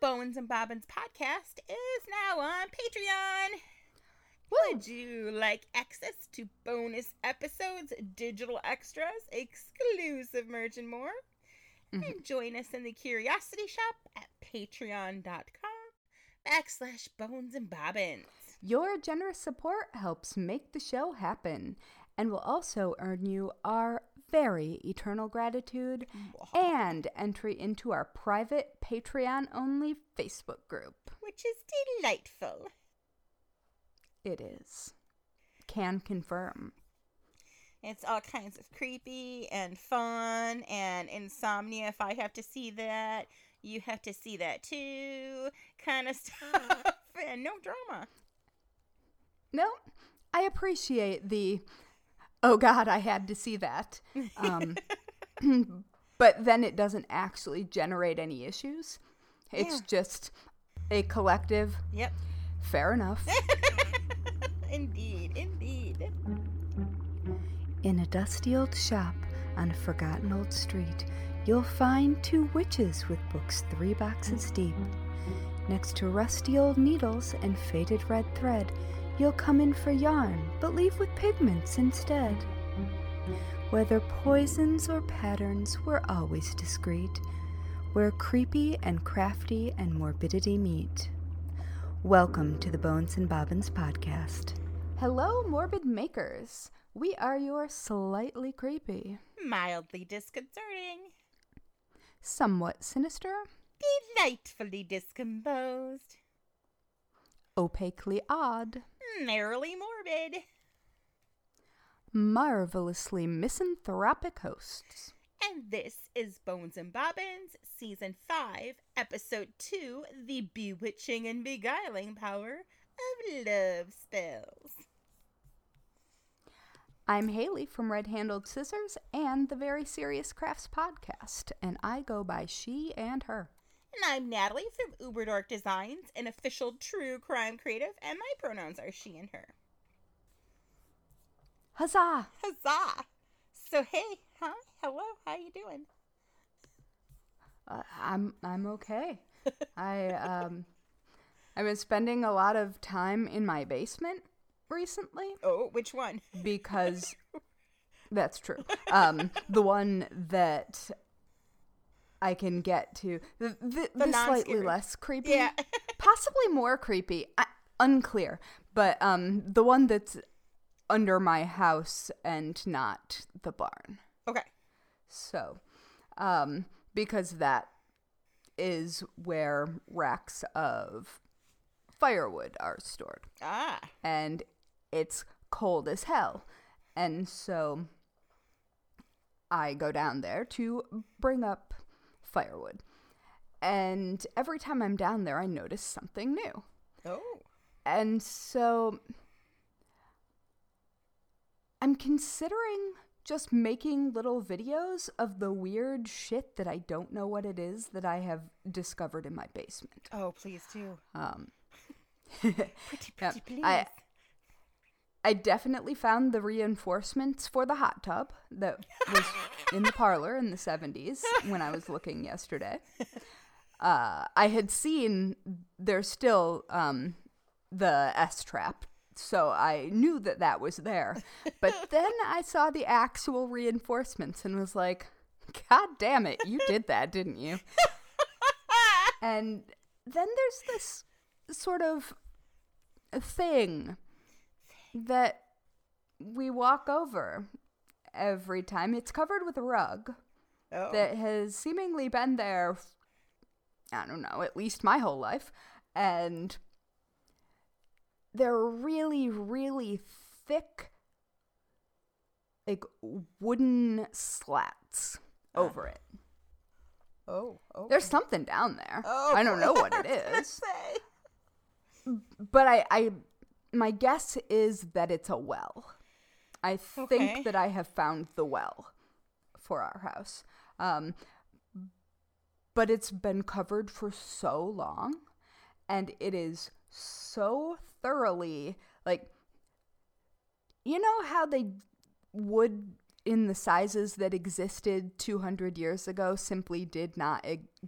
Bones and Bobbins podcast is now on Patreon. Would you like access to bonus episodes, digital extras, exclusive merch, and more? Mhm. And join us in the Curiosity Shop at patreon.com backslash bones and bobbins. Your generous support helps make the show happen and will also earn you our very eternal gratitude and entry into our private Patreon only Facebook group. Which is delightful. It is. Can confirm. It's all kinds of creepy and fun and insomnia. If I have to see that, you have to see that too. Kind of stuff. and no drama. No, I appreciate the, oh God, I had to see that. Um, but then it doesn't actually generate any issues. It's Yeah. just a collective, Yep. fair enough. indeed, indeed. In a dusty old shop on a forgotten old street, you'll find two witches with books three boxes deep. Next to rusty old needles and faded red thread, you'll come in for yarn, but leave with pigments instead. Whether poisons or patterns, we're always discreet, where creepy and crafty and morbidity meet. Welcome to the Bones and Bobbins podcast. Hello, morbid makers. We are your slightly creepy, Mildly disconcerting. somewhat sinister, Delightfully discomposed. Opaquely odd, Merrily morbid. marvelously misanthropic hosts. And this is Bones and Bobbins, Season 5, Episode 2 The Bewitching and Beguiling Power of Love Spells. I'm Haley from Red Handled Scissors and the Very Serious Crafts podcast, and I go by she and her. And I'm Natalie from Uberdork Designs, an official true crime creative, and my pronouns are she and her. Huzzah! Huzzah! So hey, hi, hello, how you doing? Uh, I'm I'm okay. I um I've been spending a lot of time in my basement recently Oh, which one? because that's true. Um, the one that I can get to the the, the, slightly less creepy, Yeah. possibly more creepy, I, unclear, but um, the one that's under my house and not the barn. okay. So, um, because that is where racks of firewood are stored Ah, and it's cold as hell. And so I go down there to bring up firewood. And every time I'm down there, I notice something new. oh, And so I'm considering just making little videos of the weird shit that I don't know what it is that I have discovered in my basement. oh, please do. Um, Pretty, Yeah, please. I- I definitely found the reinforcements for the hot tub that was in the parlor in the 70s when I was looking yesterday. Uh, I had seen there's still um, the S trap, so I knew that that was there. But then I saw the actual reinforcements and was like, God damn it, you did that, didn't you? And then there's this sort of thing that we walk over every time. It's covered with a rug oh. that has seemingly been there, I don't know, at least my whole life. And they're really, really thick, like wooden slats uh. over it. oh, oh. There's something down there. Oh, I don't know what it is. I was say. but I, I my guess is that it's a well. I think Okay. that I have found the well for our house. Um, but it's been covered for so long and it is so thoroughly like you know how they would in the sizes that existed 200 years ago simply did not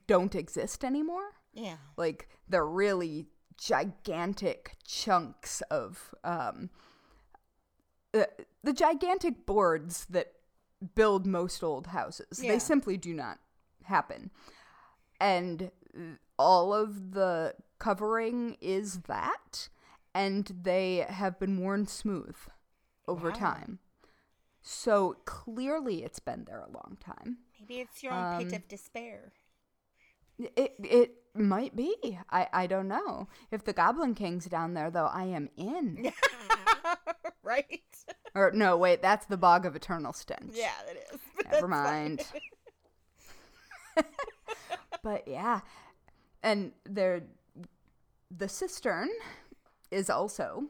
don't exist anymore Yeah. Like they're really gigantic chunks of um, the, the gigantic boards that build most old houses. Yeah. They simply do not happen. And all of the covering is that, and they have been worn smooth over Wow. time. So clearly it's been there a long time. Maybe it's your own pit Um, of despair. It it might be. I I don't know. If the Goblin King's down there though, I am in. right? or no, wait, that's the Bog of Eternal Stench. Yeah, it is. Never mind. But yeah. And there the cistern is also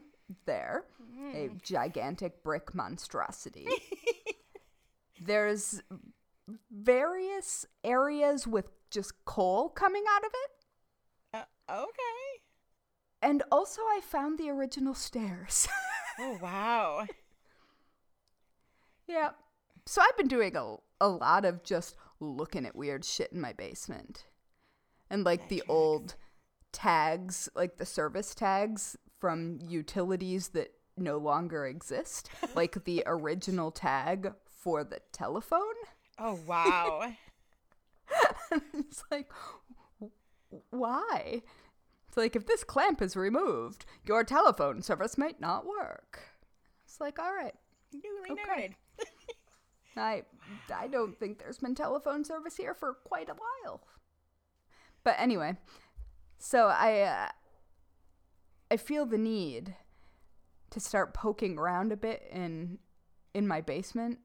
there. A Mm. gigantic brick monstrosity. There's various areas with just coal coming out of it. Uh, okay. And also, I found the original stairs. Oh wow. yeah. So I've been doing a, a lot of just looking at weird shit in my basement. And like That the tracks. old tags, like the service tags from utilities that no longer exist, like the original tag for the telephone. Oh wow. it's like, why? It's like, if this clamp is removed, your telephone service might not work. It's like, all right. Duly Okay. noted. I I don't think there's been telephone service here for quite a while. But anyway, so I uh, I feel the need to start poking around a bit in in my basement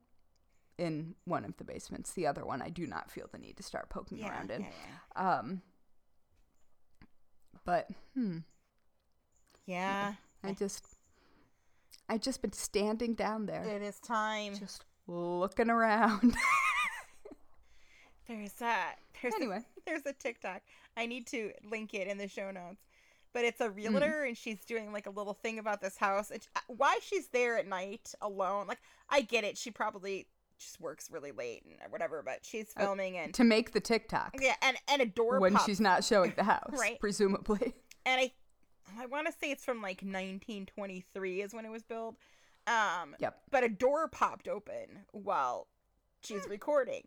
in one of the basements. The other one I do not feel the need to start poking Yeah, around in. yeah, yeah. Um but hmm, Yeah. I just I just been standing down there It is time. just looking around. There's that. There's Anyway. a, there's a TikTok. I need to link it in the show notes. But it's Mm. a realtor, and she's doing like a little thing about this house. And uh, why she's there at night alone? Like, I get it. She probably just works really late and whatever. But she's Uh, filming and to make the TikTok yeah, and and a door when pops she's not showing the house, Right. presumably. and I I want to say it's from like 1923 is when it was built. Um, Yep. but a door popped open while she's recording,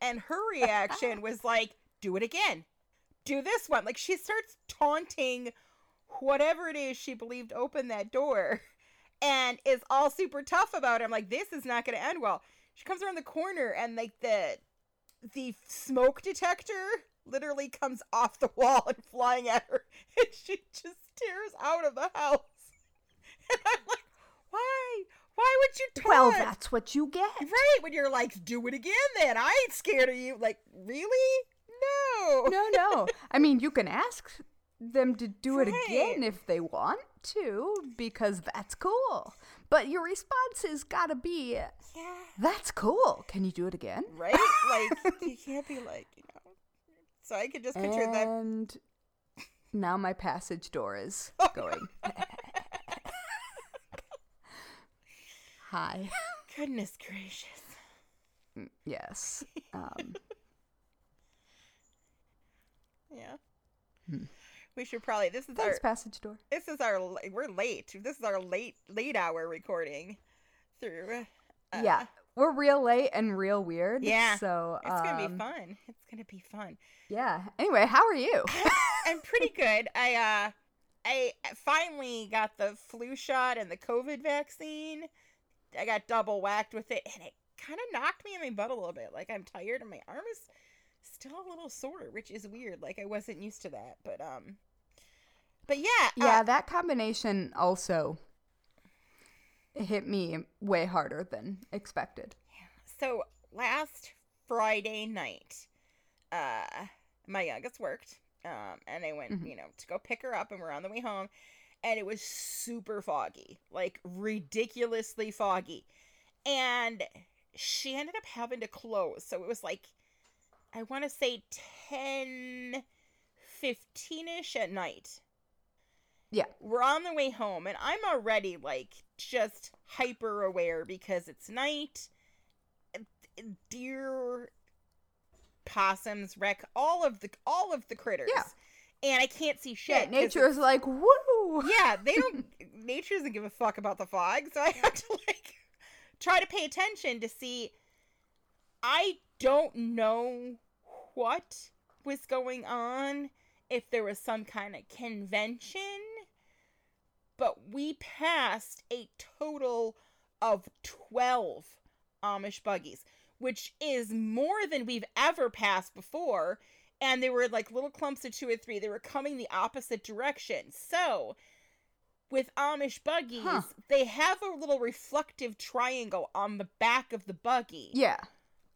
and her reaction was like, "Do it again, do this one." Like she starts taunting whatever it is she believed opened that door, and is all super tough about it. I'm like, "This is not going to end well." She comes around the corner, and like the the smoke detector literally comes off the wall and flying at her, and she just tears out of the house. And I'm like, why? Why would you taunt? Well, that's what you get. right when you're like, do it again. Then I ain't scared of you. Like, really? No. No, no. I mean, you can ask them to do it again if they want to, because that's cool. But your response has got to be, Yeah. "That's cool. Can you do it again?" Right? Like, you can't be like, you know. So I could just picture that. And now my passage door is going. Hi. Goodness gracious. Mm, Yes. Um, Yeah. Hmm. We should probably. This is thanks, our. passage door. This is our. We're late. This is our late late hour recording. Through. uh, yeah, we're real late and real weird. Yeah, So It's gonna be um, fun. It's gonna be fun. Yeah. Anyway, how are you? I'm pretty good. I uh I finally got the flu shot and the COVID vaccine. I got double whacked with it and it kind of knocked me in my butt a little bit. Like I'm tired and my arm is still a little sore, which is weird. Like I wasn't used to that, but um but yeah, uh, yeah, that combination also hit me way harder than expected. So last Friday night, uh, my youngest worked, um, and I went, Mhm. you know, to go pick her up, and we're on the way home, and it was super foggy, like ridiculously foggy, and she ended up having to close. So it was like, I want to say 10, 15 ish at night Yeah. we're on the way home and i'm already like just hyper aware because it's night deer possums, wreck all of the all of the critters. Yeah. And I can't see shit. Yeah, nature is like, woo! yeah, they don't. nature doesn't give a fuck about the fog, so I have to like try to pay attention to see. I don't know what was going on, if there was some kind of convention, but we passed a total of 12 Amish buggies, which is more than we've ever passed before. And they were like little clumps of two or three. They were coming the opposite direction. So, with Amish buggies, Huh. they have a little reflective triangle on the back of the buggy Yeah.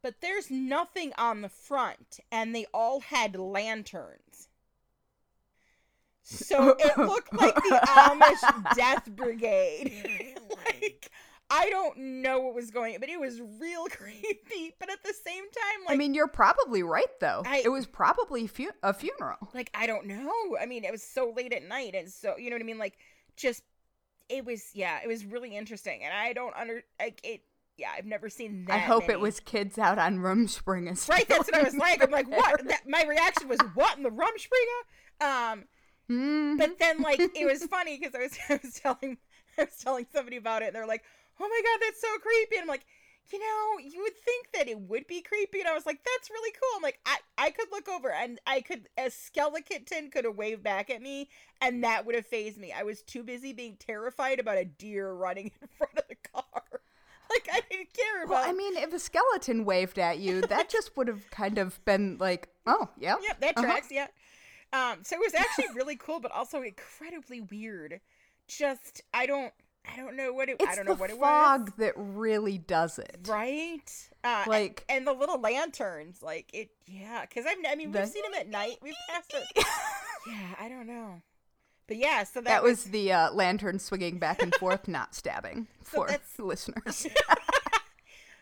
But there's nothing on the front, and they all had lanterns. So it looked like the Amish Death Brigade. like, I don't know what was going on, but it was real creepy. But at the same time, like, I mean, you're probably right, though. I- it was probably fu- a funeral. like I don't know. I mean, it was so late at night, and so you know what I mean. Like, just it was, yeah, it was really interesting, and I don't under like it. Yeah, I've never seen that. I hope many. it was kids out on Rumspringa. Right, that's what I was like. I'm like, what? That, my reaction was, what in the Rumspringa? Um, Mhm. but then like it was funny because I was I was telling I was telling somebody about it, and they're like, oh my god, that's so creepy. And I'm like, you know, you would think that it would be creepy, and I was like, that's really cool. I'm like, I I could look over and I could a skeleton could have waved back at me, and that would have phased me. I was too busy being terrified about a deer running in front of the car. Like I didn't care about. Well, I mean, if a skeleton waved at you, that just would have kind of been like, oh, yeah. Yep, that Uh-huh. tracks. Yeah. Um, so it was actually really cool, but also incredibly weird. Just I don't I don't know what it It's I don't know the what it was. fog that really does it. Right. Uh, Like- and the little lanterns, like it. Yeah, because I've I mean we've The- seen them at night. We've passed it. yeah, I don't know. But yeah, so that, That was the uh, lantern swinging back and forth, not stabbing So for that's- listeners.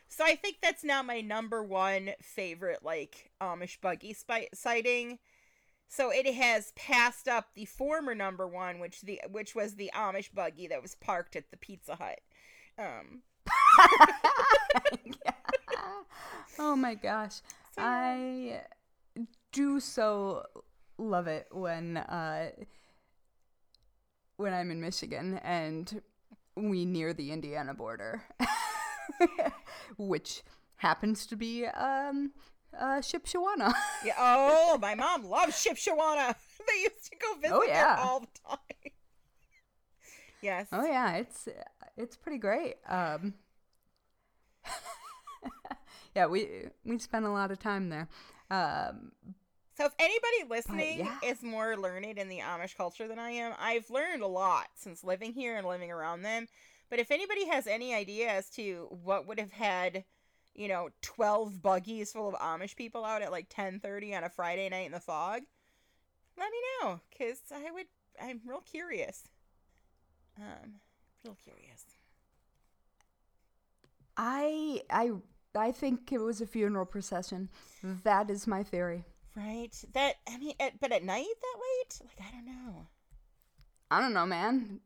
So I think that's now my number one favorite like Amish buggy spy- sighting. So it has passed up the former number one, which the which was the Amish buggy that was parked at the Pizza Hut. Um, oh my gosh. So- I do so love it when uh when I'm in Michigan and we near the Indiana border. which happens to be um uh Shipshewana. yeah. Oh, my mom loves Shipshewana. they used to go visit Oh, yeah. there all the time. yes. oh yeah, it's it's pretty great. Um Yeah, we we spent a lot of time there. Um So if anybody listening yeah. is more learned in the Amish culture than I am, I've learned a lot since living here and living around them. But if anybody has any idea as to what would have had, you know, 12 buggies full of Amish people out at like 10:30 on a Friday night in the fog, let me know cuz I would I'm real curious. Um real curious. I I I think it was a funeral procession. That is my theory. Right? That I mean at, but at night that late? Like I don't know. I don't know, man.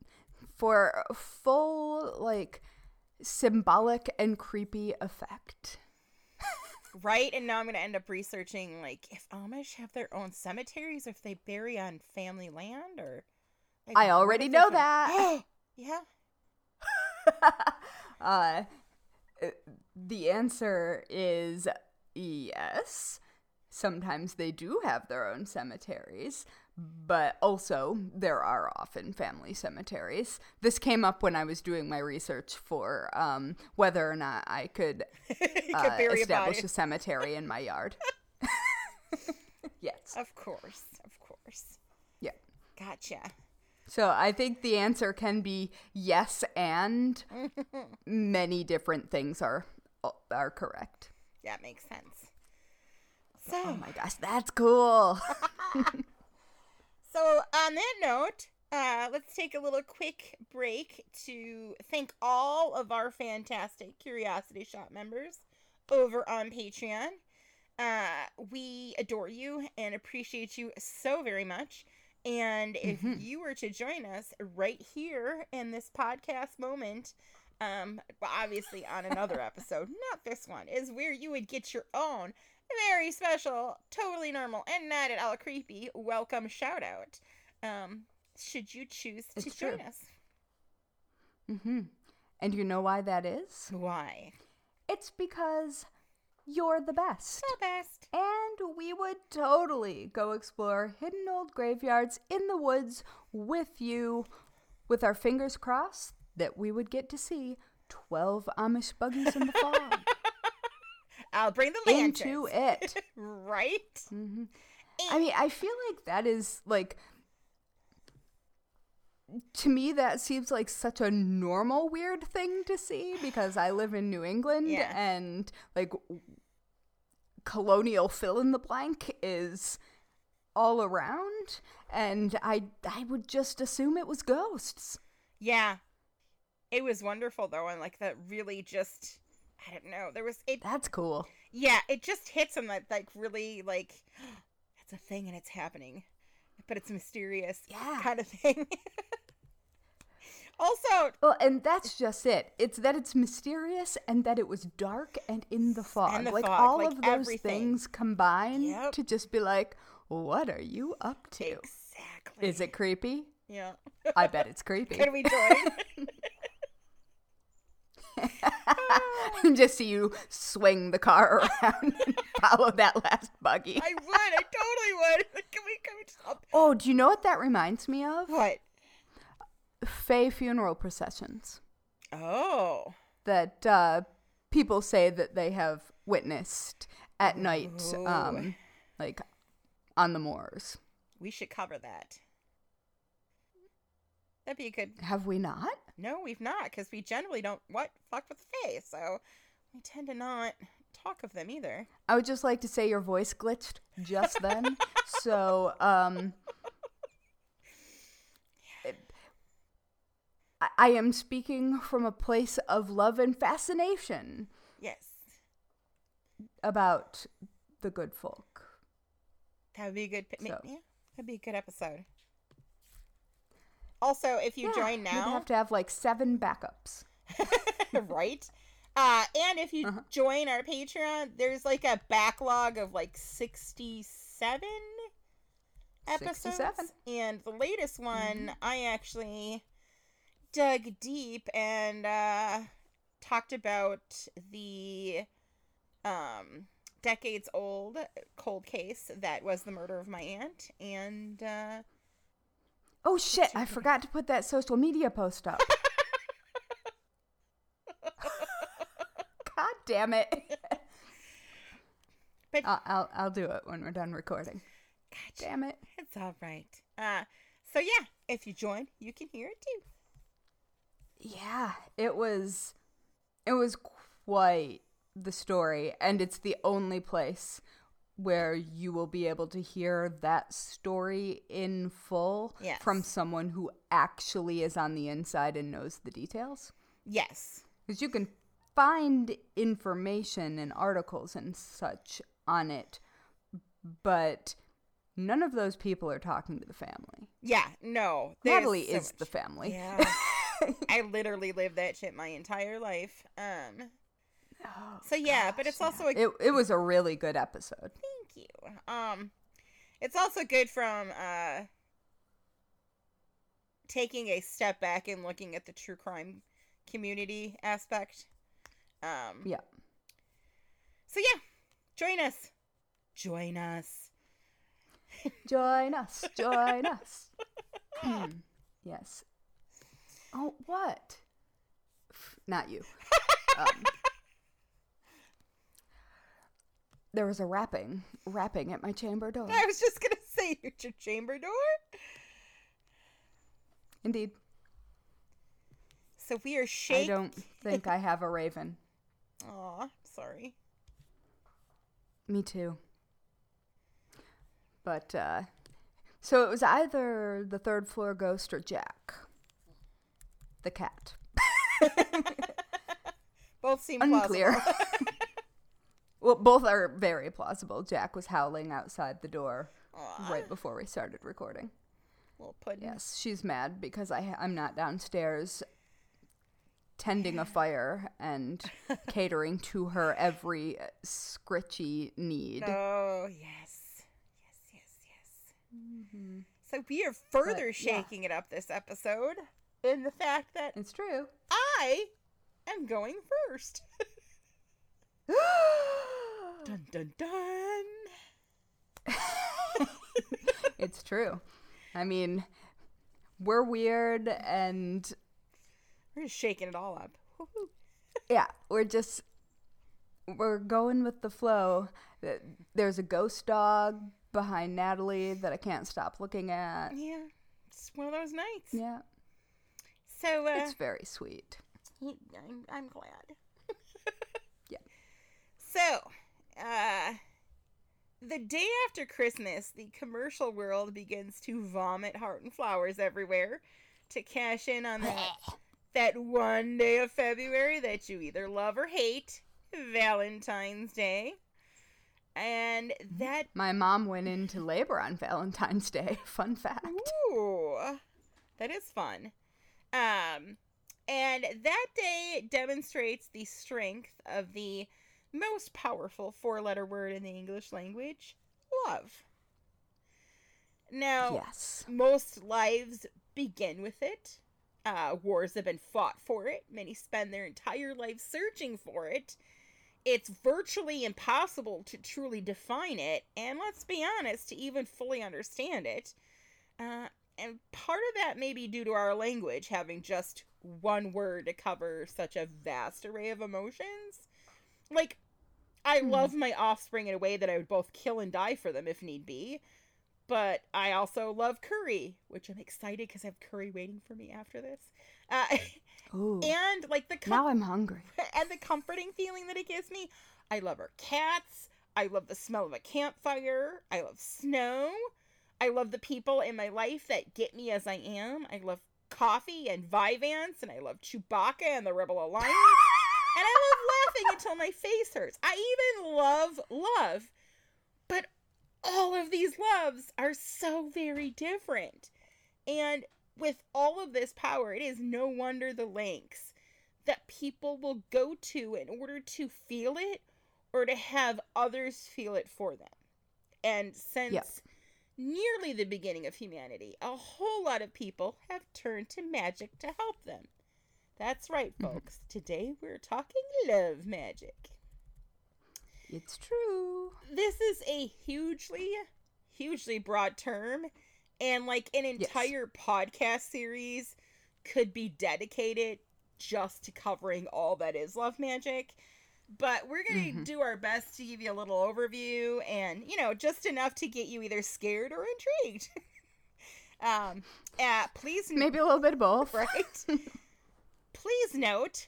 For full like symbolic and creepy effect. Right, and now I'm gonna end up researching like if Amish have their own cemeteries, or if they bury on family land, or like, I already know that. yeah, uh, the answer is yes. Sometimes they do have their own cemeteries, but also there are often family cemeteries. This came up when I was doing my research for um, whether or not I could, uh, bury a establish a cemetery in my yard. yes. Of course, of course. Yeah. Gotcha. So I think the answer can be yes, and many different things are are correct. That makes sense. Oh my gosh, that's cool. so on that note, uh, let's take a little quick break to thank all of our fantastic Curiosity Shop members over on Patreon. Uh, we adore you and appreciate you so very much. And if Mhm. you were to join us right here in this podcast moment, um, well, obviously on another episode, not this one, is where you would get your own very special, totally normal, and not at all creepy welcome shout out. Um, should you choose to It's join true. us? Mm-hmm. And you know why that is? Why? It's because you're the best. The best. And we would totally go explore hidden old graveyards in the woods with you, with our fingers crossed that we would get to see 12 Amish buggies in the fog I'll bring the lanterns. into it. right? hmm I mean, I feel like that is like. To me, that seems like such a normal weird thing to see because I live in New England Yeah. and like colonial fill in the blank is all around, and I I would just assume it was ghosts. Yeah. It was wonderful though, and like that really just I don't know. There was it That's cool. yeah, it just hits on that like really like it's a thing and it's happening. But it's mysterious Yeah. kind of thing. also, Well, and that's just it. It's that it's mysterious and that it was dark and in the fog. the like fog, all like of those everything. things combine Yep. to just be like, what are you up to? exactly. Is it creepy? Yeah. I bet it's creepy. Could we join? just see you swing the car around and follow that last buggy. I would. I totally would. Can we can we just up? Oh, do you know what that reminds me of? What? Fey funeral processions. Oh. that uh, people say that they have witnessed at night, Ooh. um, like on the moors. We should cover that. That'd be a good. Have we not? No, we've not, because we generally don't what fuck with the face, so we tend to not talk of them either. I would just like to say your voice glitched just then. so, um, it- I, I am speaking from a place of love and fascination Yes, about the good folk. that would be a good. So. Yeah, that'd be a good episode. Also, if you Yeah, join now, have to have like seven backups. right? Uh, and if you Uh-huh. join our Patreon, there's like a backlog of like 67 episodes. 67. And the latest one, Mm-hmm. I actually dug deep and uh, talked about the um, decades old cold case that was the murder of my aunt. And uh, Oh shit, I forgot to put that social media post up. God damn it. But- I'll, I'll I'll do it when we're done recording. gotcha. Damn it. It's all right. Uh, so yeah, if you join, you can hear it too. Yeah, it was it was quite the story and it's the only place where you will be able to hear that story in full Yes. from someone who actually is on the inside and knows the details. Yes. Because you can find information and articles and such on it, but none of those people are talking to the family. Yeah. No. Natalie so is the family. Yeah. I literally lived that shit my entire life. Um. So yeah, but it's also a It, it was a really good episode. thank you. Um, it's also good from uh taking a step back and looking at the true crime community aspect. Um. Yeah. So yeah, join us. Join us. Join us, join us. Hmm. yes. Oh, what? Not you. Um, there was a rapping, rapping at my chamber door. I was just gonna say at your chamber door. Indeed. So we are shaking. I don't think I have a raven. Aw, sorry. Me too. But, uh, so it was either the third floor ghost or Jack, the cat. Both seem Unclear. Well, both are very plausible. Jack was howling outside the door Aw, right before we started recording. little pudding. Yes, she's mad because I I'm not downstairs tending a fire and catering to her every scritchy need. Oh, yes. Yes, yes, yes. Mm-hmm. So we are further But, yeah. shaking it up this episode in the fact that It's true. I am going first. dun dun dun. it's true. I mean, we're weird and We're just shaking it all up. Yeah, we're just we're going with the flow. There's a ghost dog behind Natalie that I can't stop looking at. Yeah, it's one of those nights. Yeah, So uh, it's very sweet. he- I'm, I'm glad. So, uh, the day after Christmas, the commercial world begins to vomit heart and flowers everywhere to cash in on that that one day of February that you either love or hate, Valentine's Day. And that My mom went into labor on Valentine's Day. Fun fact. Ooh, that is fun. Um, and that day demonstrates the strength of the most powerful four letter word in the English language love. Now, Yes. most lives begin with it. Uh, wars have been fought for it. Many spend their entire lives searching for it. It's virtually impossible to truly define it, and let's be honest, to even fully understand it. Uh, and part of that may be due to our language having just one word to cover such a vast array of emotions. Like, I Hmm. love my offspring in a way that I would both kill and die for them if need be. But I also love curry, which I'm excited because I have curry waiting for me after this. Uh, Ooh. and like the com- now I'm hungry. and the comforting feeling that it gives me. I love our cats. I love the smell of a campfire. I love snow. I love the people in my life that get me as I am. I love coffee and Vyvanse, and I love Chewbacca and the Rebel Alliance. and I love laughing until my face hurts. I even love love. But all of these loves are so very different. And with all of this power, it is no wonder the lengths that people will go to in order to feel it or to have others feel it for them. And since Yep. nearly the beginning of humanity, a whole lot of people have turned to magic to help them. That's right, Mhm. folks. Today we're talking love magic. It's true. This is a hugely, hugely broad term, and like an entire podcast series could be dedicated just to covering all that is love magic. But we're going to Mhm. do our best to give you a little overview and, you know, just enough to get you either scared or intrigued. um, uh, please Maybe a little bit of both. right? Please note,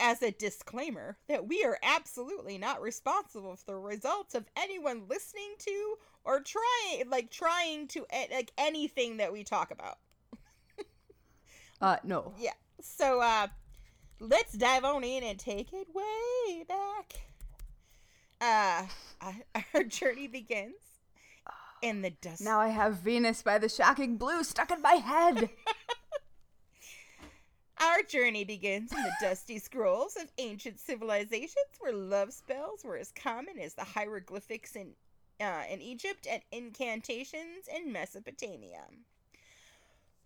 as a disclaimer, that we are absolutely not responsible for the results of anyone listening to or trying, like trying to eh, like anything that we talk about. Uh, no. Yeah. So, uh, let's dive on in and take it way back. Uh, our- our journey begins in the dust. Now I have Venus by the Shocking Blue stuck in my head. Our journey begins in the dusty scrolls of ancient civilizations where love spells were as common as the hieroglyphics in, uh, in Egypt and incantations in Mesopotamia.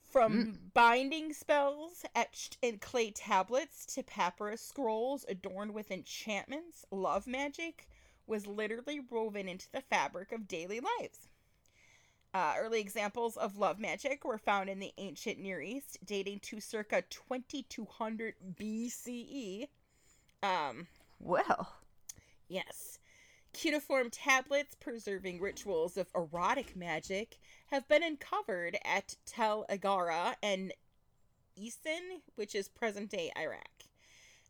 From binding spells etched in clay tablets to papyrus scrolls adorned with enchantments, love magic was literally woven into the fabric of daily lives. Uh, early examples of love magic were found in the ancient Near East, dating to circa 2200 BCE. Um, well, yes. Cuneiform tablets preserving rituals of erotic magic have been uncovered at Tel Agara and Isin, which is present day Iraq.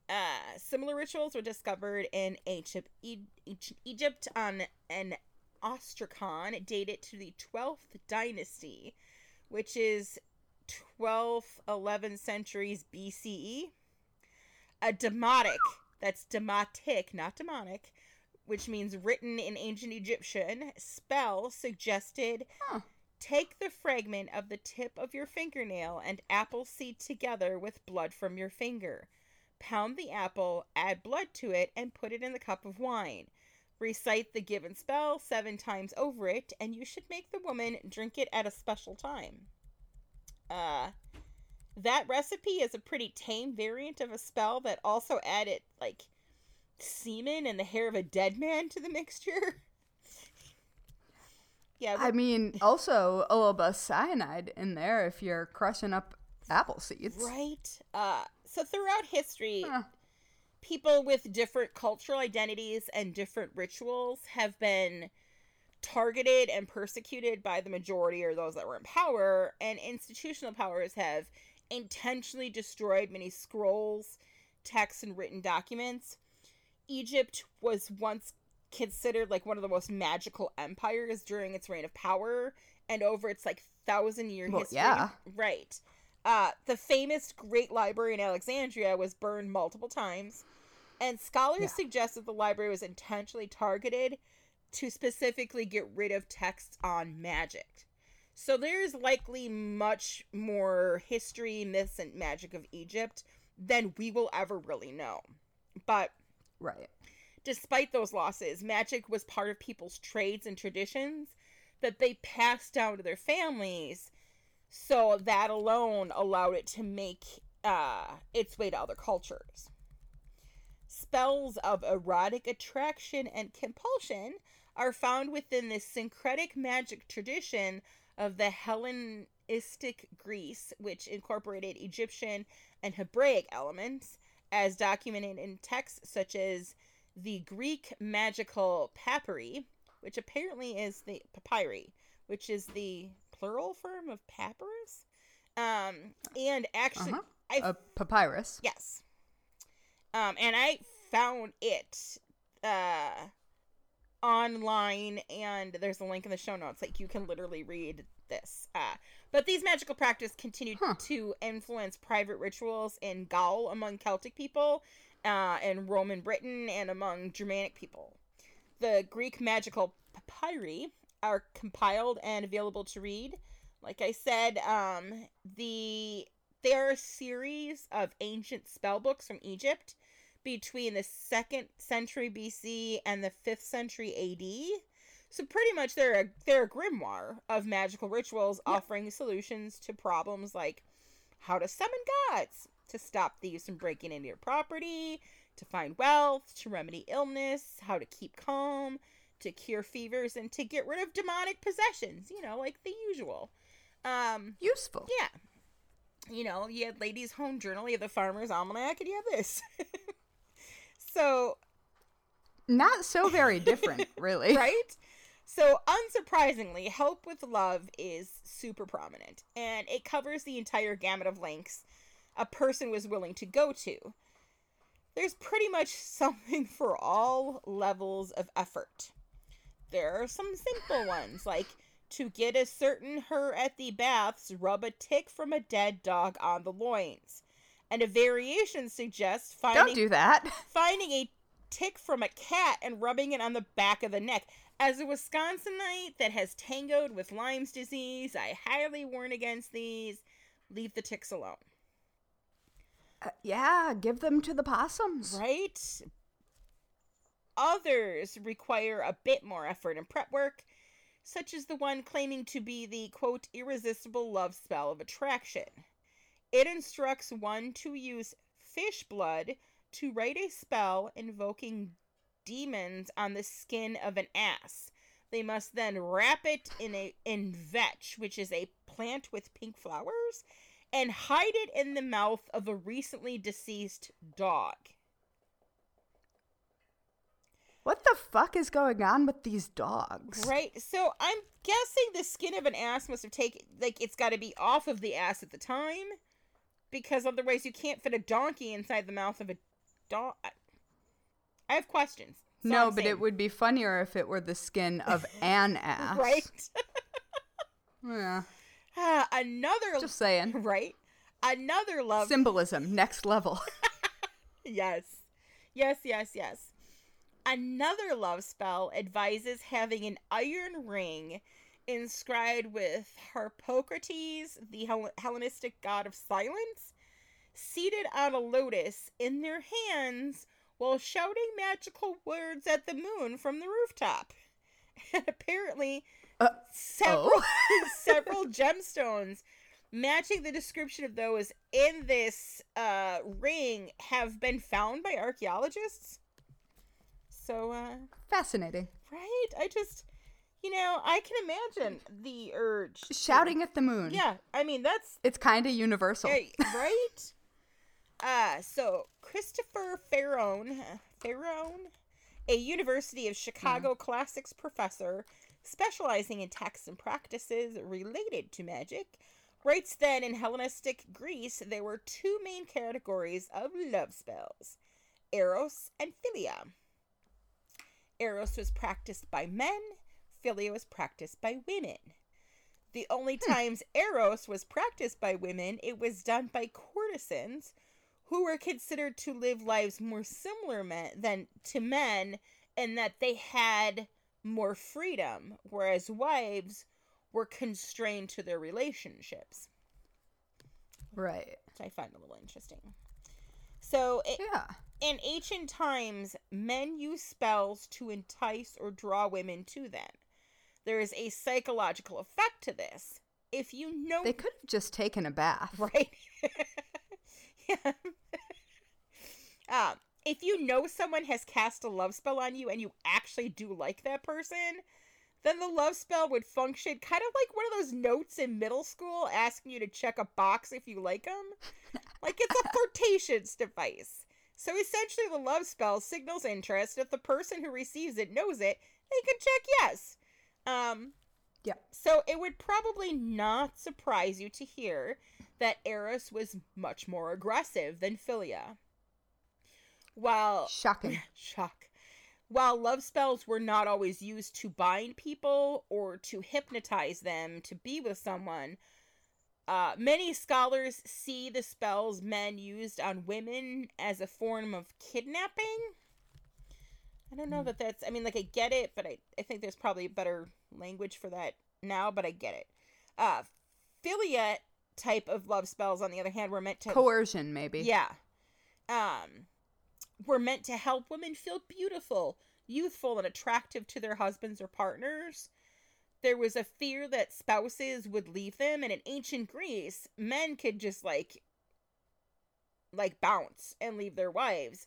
Uh, similar rituals were discovered in ancient, e- ancient Egypt on an ostracon dated to the 12th dynasty, which is 12th, 11th centuries BCE. A demotic, that's demotic, not demonic, which means written in ancient Egyptian, spell suggested Huh. take the fragment of the tip of your fingernail and apple seed together with blood from your finger. pound the apple, add blood to it, and put it in the cup of wine. Recite the given spell seven times over it, and you should make the woman drink it at a special time. Uh, that recipe is a pretty tame variant of a spell that also added, like, semen and the hair of a dead man to the mixture. yeah. I mean, also a little bit of cyanide in there if you're crushing up apple seeds. Right. Uh, so throughout history, Huh. People with different cultural identities and different rituals have been targeted and persecuted by the majority or those that were in power, and institutional powers have intentionally destroyed many scrolls, texts, and written documents. Egypt was once considered like one of the most magical empires during its reign of power and over its like thousand year Well, history. yeah. Right. Uh, the famous Great Library in Alexandria was burned multiple times, and scholars Yeah. suggest that the library was intentionally targeted to specifically get rid of texts on magic. So there's likely much more history, myths, and magic of Egypt than we will ever really know. But Right. despite those losses, magic was part of people's trades and traditions that they passed down to their families. So that alone allowed it to make uh, its way to other cultures. Spells of erotic attraction and compulsion are found within the syncretic magic tradition of the Hellenistic Greece, which incorporated Egyptian and Hebraic elements, as documented in texts such as the Greek magical papyri, which apparently is the papyri, which is the plural form of papyrus. Um, and actually, Uh-huh. I A papyrus. Yes. Um, and I found it uh online and there's a link in the show notes. Like you can literally read this. Uh but these magical practices continued Huh. to influence private rituals in Gaul among Celtic people, uh, in Roman Britain and among Germanic people. The Greek magical papyri are compiled and available to read. Like I said, um, the there are a series of ancient spell books from Egypt between the second century BC and the fifth century AD. So pretty much they're a they're a grimoire of magical rituals offering solutions to problems like how to summon gods, to stop thieves from breaking into your property, to find wealth, to remedy illness, how to keep calm, to cure fevers, and to get rid of demonic possessions. You know, like the usual. Um, Useful. yeah. You know, you had Ladies' Home Journal, you had the Farmer's Almanac, and you have this. so, Not so very different, really. right? So, unsurprisingly, Help with Love is super prominent, and it covers the entire gamut of lengths a person was willing to go to. There's pretty much something for all levels of effort. There are some simple ones, like to get a certain her at the baths, rub a tick from a dead dog on the loins. And a variation suggests finding Don't do that. finding a tick from a cat and rubbing it on the back of the neck. As a Wisconsinite that has tangoed with Lyme's disease, I highly warn against these. Leave the ticks alone. Uh, yeah, give them to the possums. Right? Others require a bit more effort and prep work, such as the one claiming to be the quote irresistible love spell of attraction. It instructs one to use fish blood to write a spell invoking demons on the skin of an ass. They must then wrap it in a in vetch, which is a plant with pink flowers, and hide it in the mouth of a recently deceased dog. What the fuck is going on with these dogs? Right. So I'm guessing the skin of an ass must have taken like it's got to be off of the ass at the time because otherwise you can't fit a donkey inside the mouth of a dog. I have questions. All No, I'm but saying. it would be funnier if it were the skin of an ass. right. Yeah. Ah, Another Just saying. right. Another love Symbolism, next level. Yes. Yes, yes, yes. Another love spell advises having an iron ring inscribed with Harpocrates, the Hel- Hellenistic god of silence. seated on a lotus in their hands while shouting magical words at the moon from the rooftop. And apparently, Uh, several, oh. several gemstones matching the description of those in this uh, ring have been found by archaeologists. So, uh, Fascinating. right? I just, you know, I can imagine the urge. to- Shouting at the moon. Yeah, I mean, that's It's kind of universal. Hey, right? Uh, so Christopher Faraone, Faraone, a University of Chicago classics professor specializing in texts and practices related to magic, writes that in Hellenistic Greece there were two main categories of love spells Eros and Philia. Eros was practiced by men, Philia was practiced by women. The only hmm. times Eros was practiced by women, it was done by courtesans who were considered to live lives more similar men, than to men in that they had more freedom, whereas wives were constrained to their relationships, Right. which I find a little interesting. So, it, Yeah. In ancient times, men used spells to entice or draw women to them. There is a psychological effect to this. If you know They could have just taken a bath. right? yeah. um, if you know someone has cast a love spell on you and you actually do like that person, then the love spell would function kind of like one of those notes in middle school asking you to check a box if you like them. like it's a flirtatious device. So essentially, the love spell signals interest. If the person who receives it knows it, they can check yes. Um, Yeah. so it would probably not surprise you to hear that Eros was much more aggressive than Philia. While Shocking. shock. While love spells were not always used to bind people or to hypnotize them to be with someone, uh, many scholars see the spells men used on women as a form of kidnapping. I don't know that that's, I mean, like, I get it, but I, I think there's probably a better language for that now, but I get it. Uh, philia type of love spells, on the other hand, were meant to. Coercion, maybe. Yeah. Um, were meant to help women feel beautiful, youthful, and attractive to their husbands or partners. There was a fear that spouses would leave them, and in ancient Greece, men could just like like bounce and leave their wives,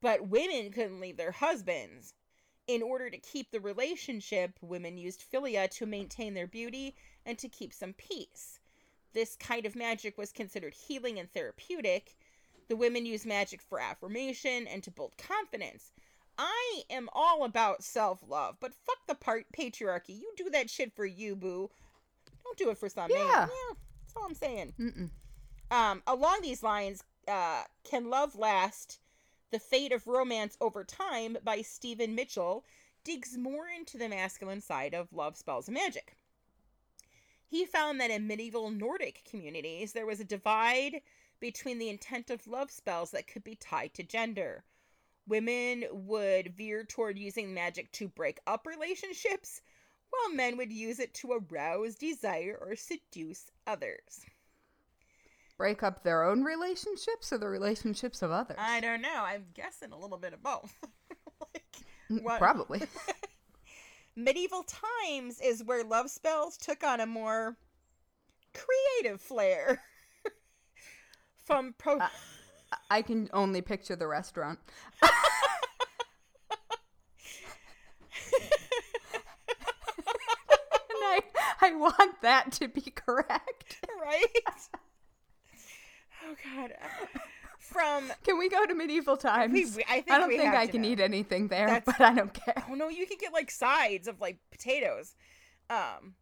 but women couldn't leave their husbands. In order to keep the relationship, women used philia to maintain their beauty and to keep some peace. This kind of magic was considered healing and therapeutic. The women used magic for affirmation and to build confidence. I am all about self love, but fuck the part patriarchy. You do that shit for you, boo. Don't do it for some man. Yeah. Yeah, that's all I'm saying. Mm-mm. Um, along these lines, uh, Can Love Last? The Fate of Romance Over Time by Stephen Mitchell digs more into the masculine side of love spells and magic. He found that in medieval Nordic communities, there was a divide between the intent of love spells that could be tied to gender. Women would veer toward using magic to break up relationships, while men would use it to arouse desire or seduce others. Break up their own relationships or the relationships of others? I don't know. I'm guessing a little bit of both. like, Mm, Probably. medieval times is where love spells took on a more creative flair. From pro- Uh, I can only picture the restaurant. and I, I want that to be correct. right? oh god. From Can we go to medieval times? we, we- I I don't think I can know. eat anything there, That's- but I don't care. Oh no, you could get like sides of like potatoes. Um,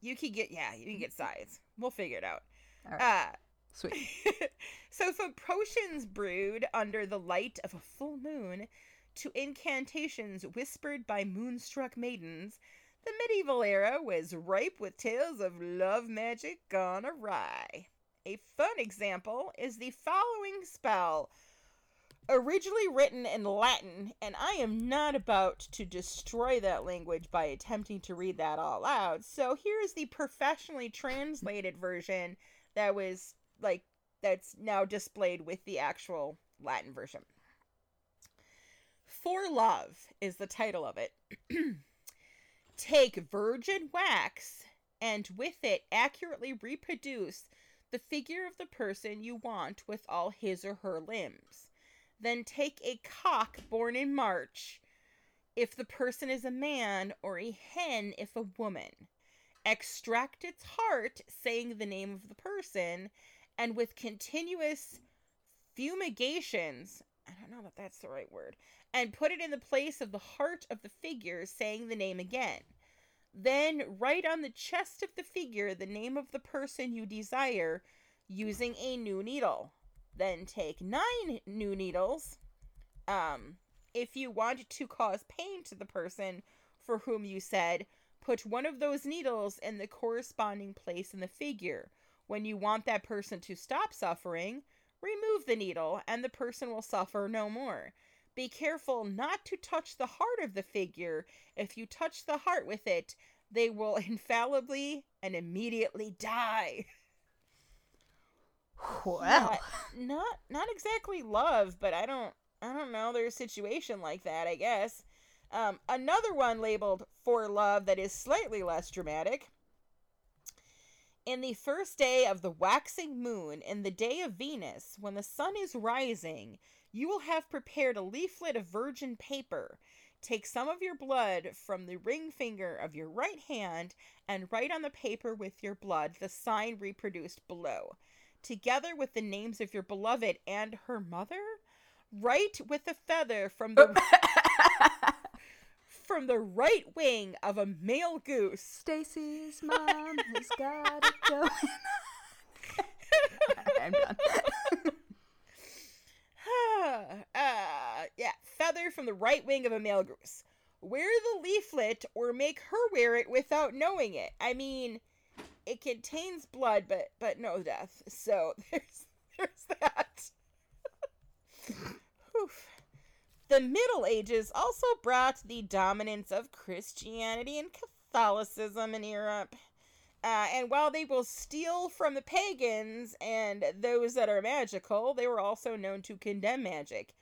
you could get yeah, you can get sides. We'll figure it out. All right, Uh, sweet. so potions brewed under the light of a full moon to incantations whispered by moonstruck maidens, the medieval era was ripe with tales of love magic gone awry. A fun example is the following spell. Originally written in Latin, and I am not about to destroy that language by attempting to read that all out. So here's the professionally translated version that was like that's now displayed with the actual Latin version. For Love is the title of it. Take virgin wax and with it accurately reproduce the figure of the person you want with all his or her limbs. Then take a cock born in March if the person is a man, or a hen if a woman. Extract its heart, saying the name of the person, and with continuous fumigations, I don't know that that's the right word, and put it in the place of the heart of the figure, saying the name again. Then write on the chest of the figure the name of the person you desire using a new needle. Then take nine new needles. Um, if you want to cause pain to the person for whom you said, put one of those needles in the corresponding place in the figure. When you want that person to stop suffering, remove the needle and the person will suffer no more. Be careful not to touch the heart of the figure. If you touch the heart with it, they will infallibly and immediately die. Well, Not, not not exactly love, but I don't I don't know. There's a situation like that, I guess. Um, another one labeled for love that is slightly less dramatic. In the first day of the waxing moon, in the day of Venus, when the sun is rising, you will have prepared a leaflet of virgin paper. Take some of your blood from the ring finger of your right hand and write on the paper with your blood the sign reproduced below. Together with the names of your beloved and her mother, write with a feather from the from the right wing of a male goose. Stacy's mom has got it going. I'm done. uh, yeah, feather from the right wing of a male goose. Wear the leaflet or make her wear it without knowing it. I mean, it contains blood, but but no death. So there's there's that. Oof. The Middle Ages also brought the dominance of Christianity and Catholicism in Europe. Uh, and while they will steal from the pagans and those that are magical, they were also known to condemn magic.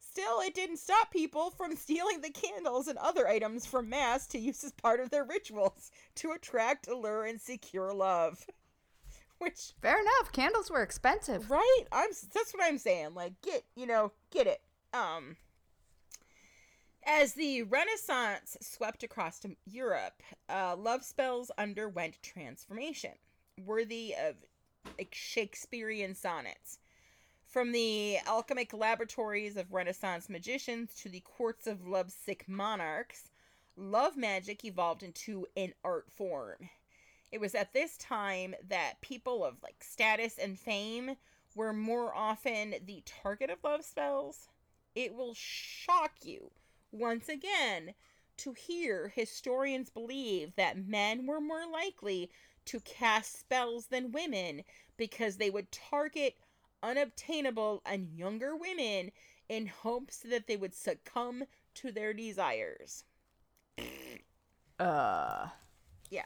Still, it didn't stop people from stealing the candles and other items from Mass to use as part of their rituals to attract, allure, and secure love. Which, Fair enough. Candles were expensive. right? I'm that's what I'm saying. Like, get you know, get it. Um, as the Renaissance swept across Europe, uh, love spells underwent transformation, worthy of like Shakespearean sonnets. From the alchemic laboratories of Renaissance magicians to the courts of lovesick monarchs, love magic evolved into an art form. It was at this time that people of like status and fame were more often the target of love spells. It will shock you once again to hear historians believe that men were more likely to cast spells than women because they would target unobtainable and younger women in hopes that they would succumb to their desires. Uh. Yeah.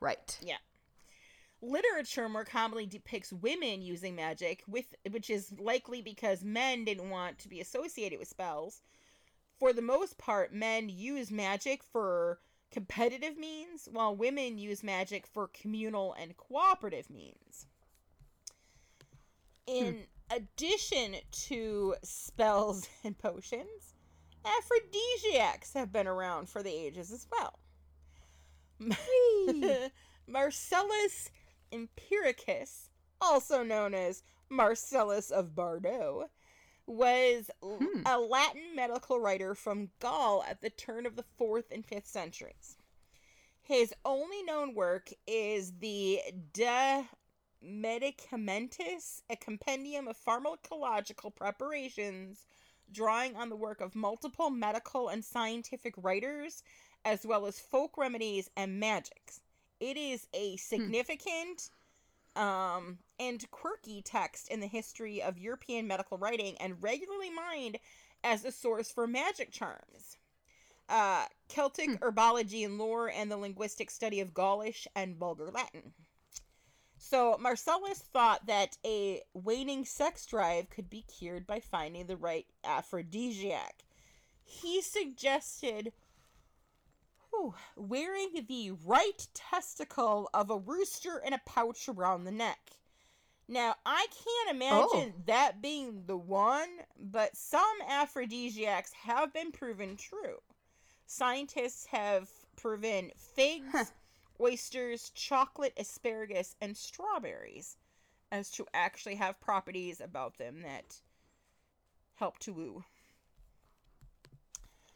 Right. Yeah. Literature more commonly depicts women using magic with which is likely because men didn't want to be associated with spells for the most part men use magic for competitive means while women use magic for communal and cooperative means. Hmm. In addition to spells and potions aphrodisiacs have been around for the ages as well. Marcellus Empiricus, also known as Marcellus of Bordeaux, was Hmm. a Latin medical writer from Gaul at the turn of the 4th and 5th centuries. His only known work is the De Medicamentis, a compendium of pharmacological preparations drawing on the work of multiple medical and scientific writers, as well as folk remedies and magics. It is a significant um, and quirky text in the history of European medical writing and regularly mined as a source for magic charms. Uh, Celtic herbology and lore and the linguistic study of Gaulish and Vulgar Latin. So Marcellus thought that a waning sex drive could be cured by finding the right aphrodisiac. He suggested whew, wearing the right testicle of a rooster in a pouch around the neck. Now, I can't imagine Oh. that being the one, but some aphrodisiacs have been proven true. Scientists have proven figs, Huh. oysters, chocolate, asparagus, and strawberries as to actually have properties about them that help to woo.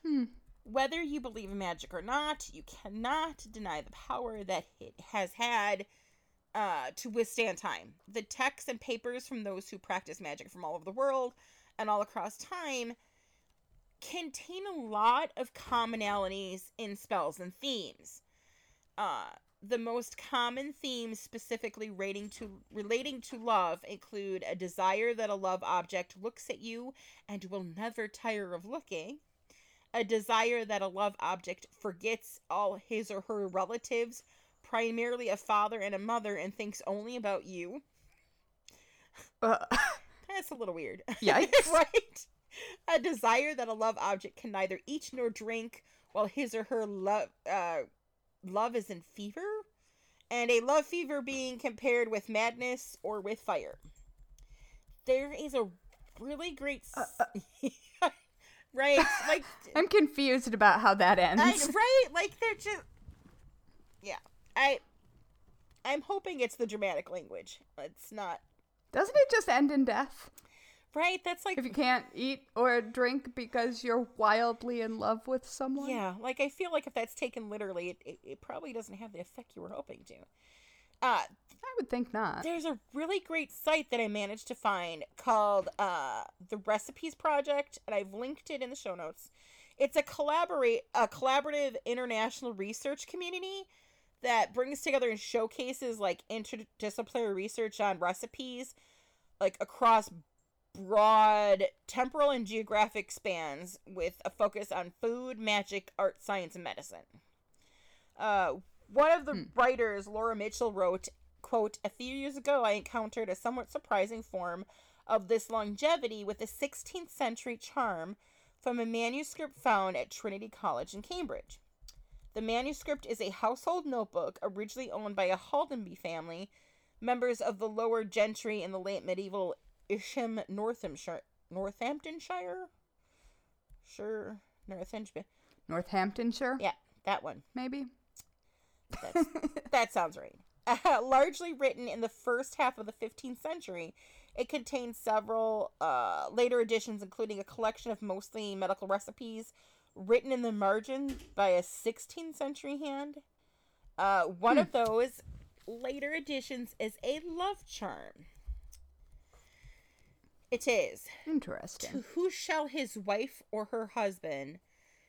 Hmm. Whether you believe in magic or not, you cannot deny the power that it has had uh, to withstand time. The texts and papers from those who practice magic from all over the world and all across time contain a lot of commonalities in spells and themes. Uh, the most common themes specifically relating to relating to love include a desire that a love object looks at you and will never tire of looking, a desire that a love object forgets all his or her relatives, primarily a father and a mother, and thinks only about you. Uh, That's a little weird. Yikes. right? A desire that a love object can neither eat nor drink while his or her love uh, love is in fever. And a love fever being compared with madness or with fire. There is a really great s- right? Like I'm confused about how that ends. I, right? Like they're just Yeah. I I'm hoping it's the dramatic language. It's not Doesn't it just end in death? right. That's like If you can't eat or drink because you're wildly in love with someone? Yeah, like I feel like if that's taken literally, it, it, it probably doesn't have the effect you were hoping to. Uh, I would think not. there's a really great site that I managed to find called uh, the Recipes Project, and I've linked it in the show notes. It's a collaborate a collaborative international research community that brings together and showcases like interdisciplinary research on recipes, like across broad temporal and geographic spans with a focus on food, magic, art, science, and medicine. Uh, one of the Hmm. writers, Laura Mitchell, wrote, quote, A few years ago I encountered a somewhat surprising form of this longevity with a 16th century charm from a manuscript found at Trinity College in Cambridge. The manuscript is a household notebook originally owned by a Haldenby family, members of the lower gentry in the late medieval Isham, Northamptonshire. Northamptonshire? Sure. Northamptonshire. Northamptonshire? Yeah, that one. Maybe? That's, that sounds right. Uh, largely written in the first half of the 15th century, it contains several uh, later editions, including a collection of mostly medical recipes written in the margin by a 16th century hand. Uh, one of those later editions is a love charm. It is Interesting. to who shall his wife or her husband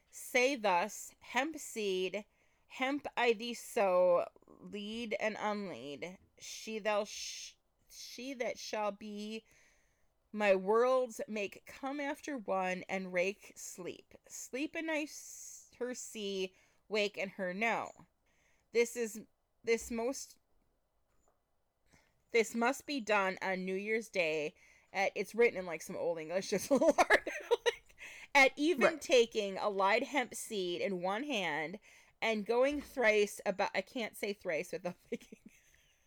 say thus, hemp seed, hemp I thee sow, lead and unlead, she thou sh- she that shall be my worlds make come after one and rake sleep. Sleep and I s- her see, wake and her know. This is this most this must be done on New Year's Day at it's written in like some old English, just a little hard. at even Right. taking a live hemp seed in one hand and going thrice about I can't say thrice without thinking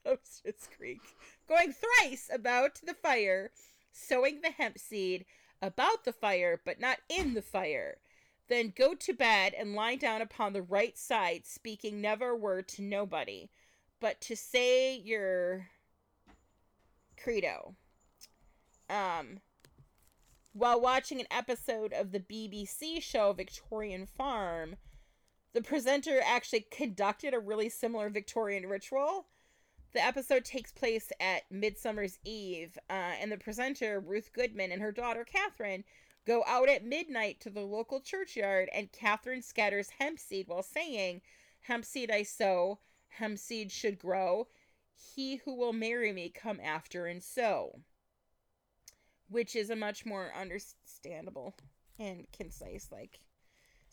of Schitt's Creek. Going thrice about the fire, sowing the hemp seed about the fire, but not in the fire. Then go to bed and lie down upon the right side, speaking never a word to nobody, but to say your credo. Um, while watching an episode of the BBC show Victorian Farm, the presenter actually conducted a really similar Victorian ritual. The episode takes place at Midsummer's Eve, uh, and the presenter, Ruth Goodman, and her daughter, Catherine, go out at midnight to the local churchyard, and Catherine scatters hemp seed while saying, Hemp seed I sow, hemp seed should grow. He who will marry me come after and sow. Which is a much more understandable and concise, like,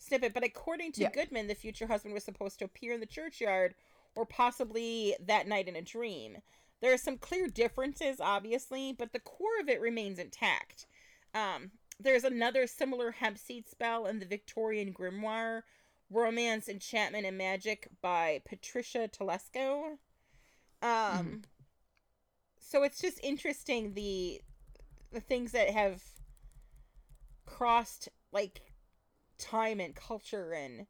snippet. But according to Yeah. Goodman, the future husband was supposed to appear in the churchyard or possibly that night in a dream. There are some clear differences, obviously, but the core of it remains intact. Um, there's another similar hemp seed spell in the Victorian grimoire, Romance, Enchantment, and Magic by Patricia Telesco. Um, mm-hmm. so it's just interesting the the things that have crossed like time and culture and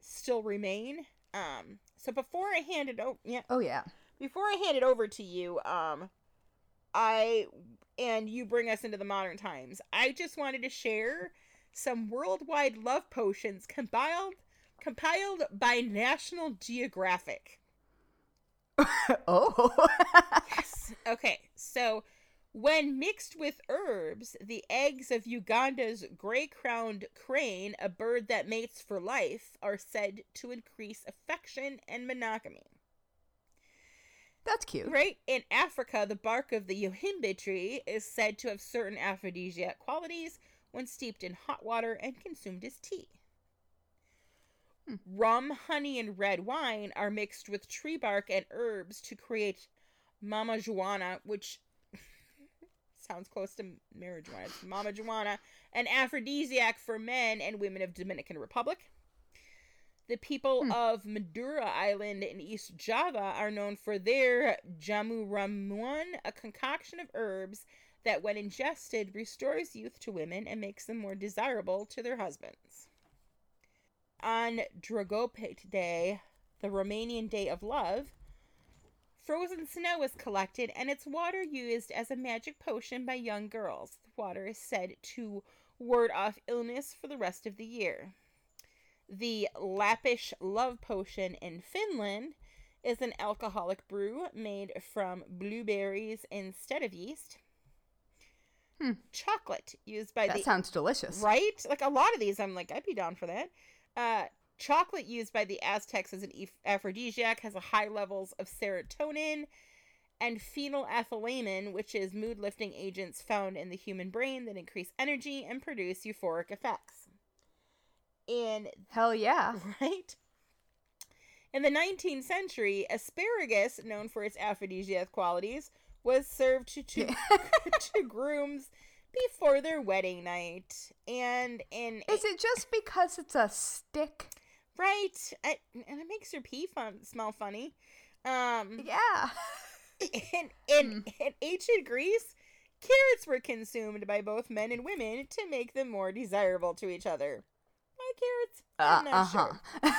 still remain. Um, so before I hand it over, yeah, oh yeah, before I hand it over to you, um, I and you bring us into the modern times. I just wanted to share some worldwide love potions compiled compiled by National Geographic. oh. yes. Okay. So, when mixed with herbs, the eggs of Uganda's gray crowned crane, a bird that mates for life, are said to increase affection and monogamy. That's cute. Right? In Africa, the bark of the yohimbe tree is said to have certain aphrodisiac qualities when steeped in hot water and consumed as tea. Hmm. Rum, honey, and red wine are mixed with tree bark and herbs to create mama juana, which sounds close to marijuana. It's mama juana, an aphrodisiac for men and women of Dominican Republic. The people hmm. of Madura Island in East Java are known for their jamu ramuan, a concoction of herbs that, when ingested, restores youth to women and makes them more desirable to their husbands. On Dragobete Day, the Romanian Day of Love, frozen snow is collected and its water used as a magic potion by young girls. The water is said to ward off illness for the rest of the year. The Lappish Love Potion in Finland is an alcoholic brew made from blueberries instead of yeast. Hmm. Chocolate used by that the. That sounds delicious. Right? Like a lot of these, I'm like, I'd be down for that. Uh, chocolate used by the Aztecs as an aphrodisiac has a high levels of serotonin and phenylethylamine, which is mood lifting agents found in the human brain that increase energy and produce euphoric effects. In hell yeah. Right? In the 19th century asparagus known for its aphrodisiac qualities was served to to, to grooms before their wedding night. And in is it just because it's a stick right I, and it makes your pee fun smell funny um yeah in in, mm. in ancient greece carrots were consumed by both men and women to make them more desirable to each other My carrots? I'm uh, not uh-huh. sure.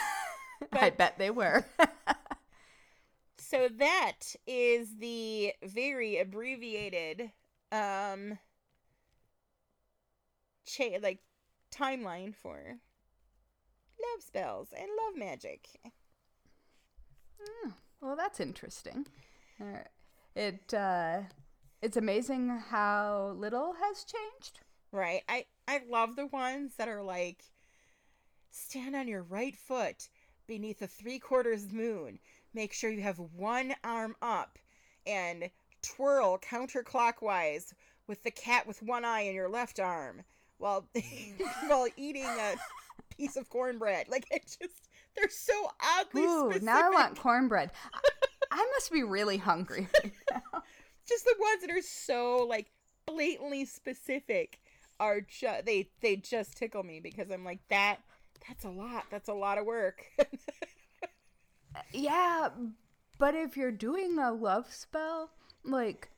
I bet they were. so that is the very abbreviated um cha- like timeline for love spells and love magic. Mm, well, that's interesting. Uh, it uh, it's amazing how little has changed. Right. I I love the ones that are like Stand on your right foot beneath a three quarters moon. Make sure you have one arm up and twirl counterclockwise with the cat with one eye in your left arm while while eating a piece of cornbread. Like it just they're so oddly Ooh, specific. now I want cornbread. I must be really hungry right. Just the ones that are so like blatantly specific are just they they just tickle me because I'm like that that's a lot. That's a lot of work. yeah, but if you're doing a love spell, like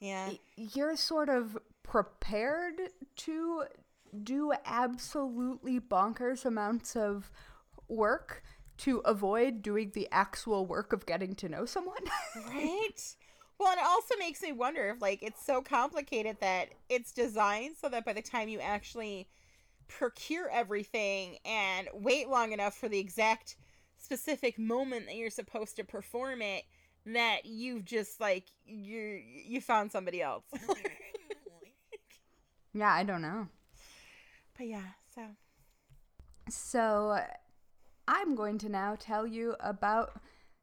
yeah, you're sort of prepared to do absolutely bonkers amounts of work to avoid doing the actual work of getting to know someone. right? Well, and it also makes me wonder if like it's so complicated that it's designed so that by the time you actually procure everything and wait long enough for the exact specific moment that you're supposed to perform it that you've just like you you found somebody else. yeah, I don't know. But yeah, so so I'm going to now tell you about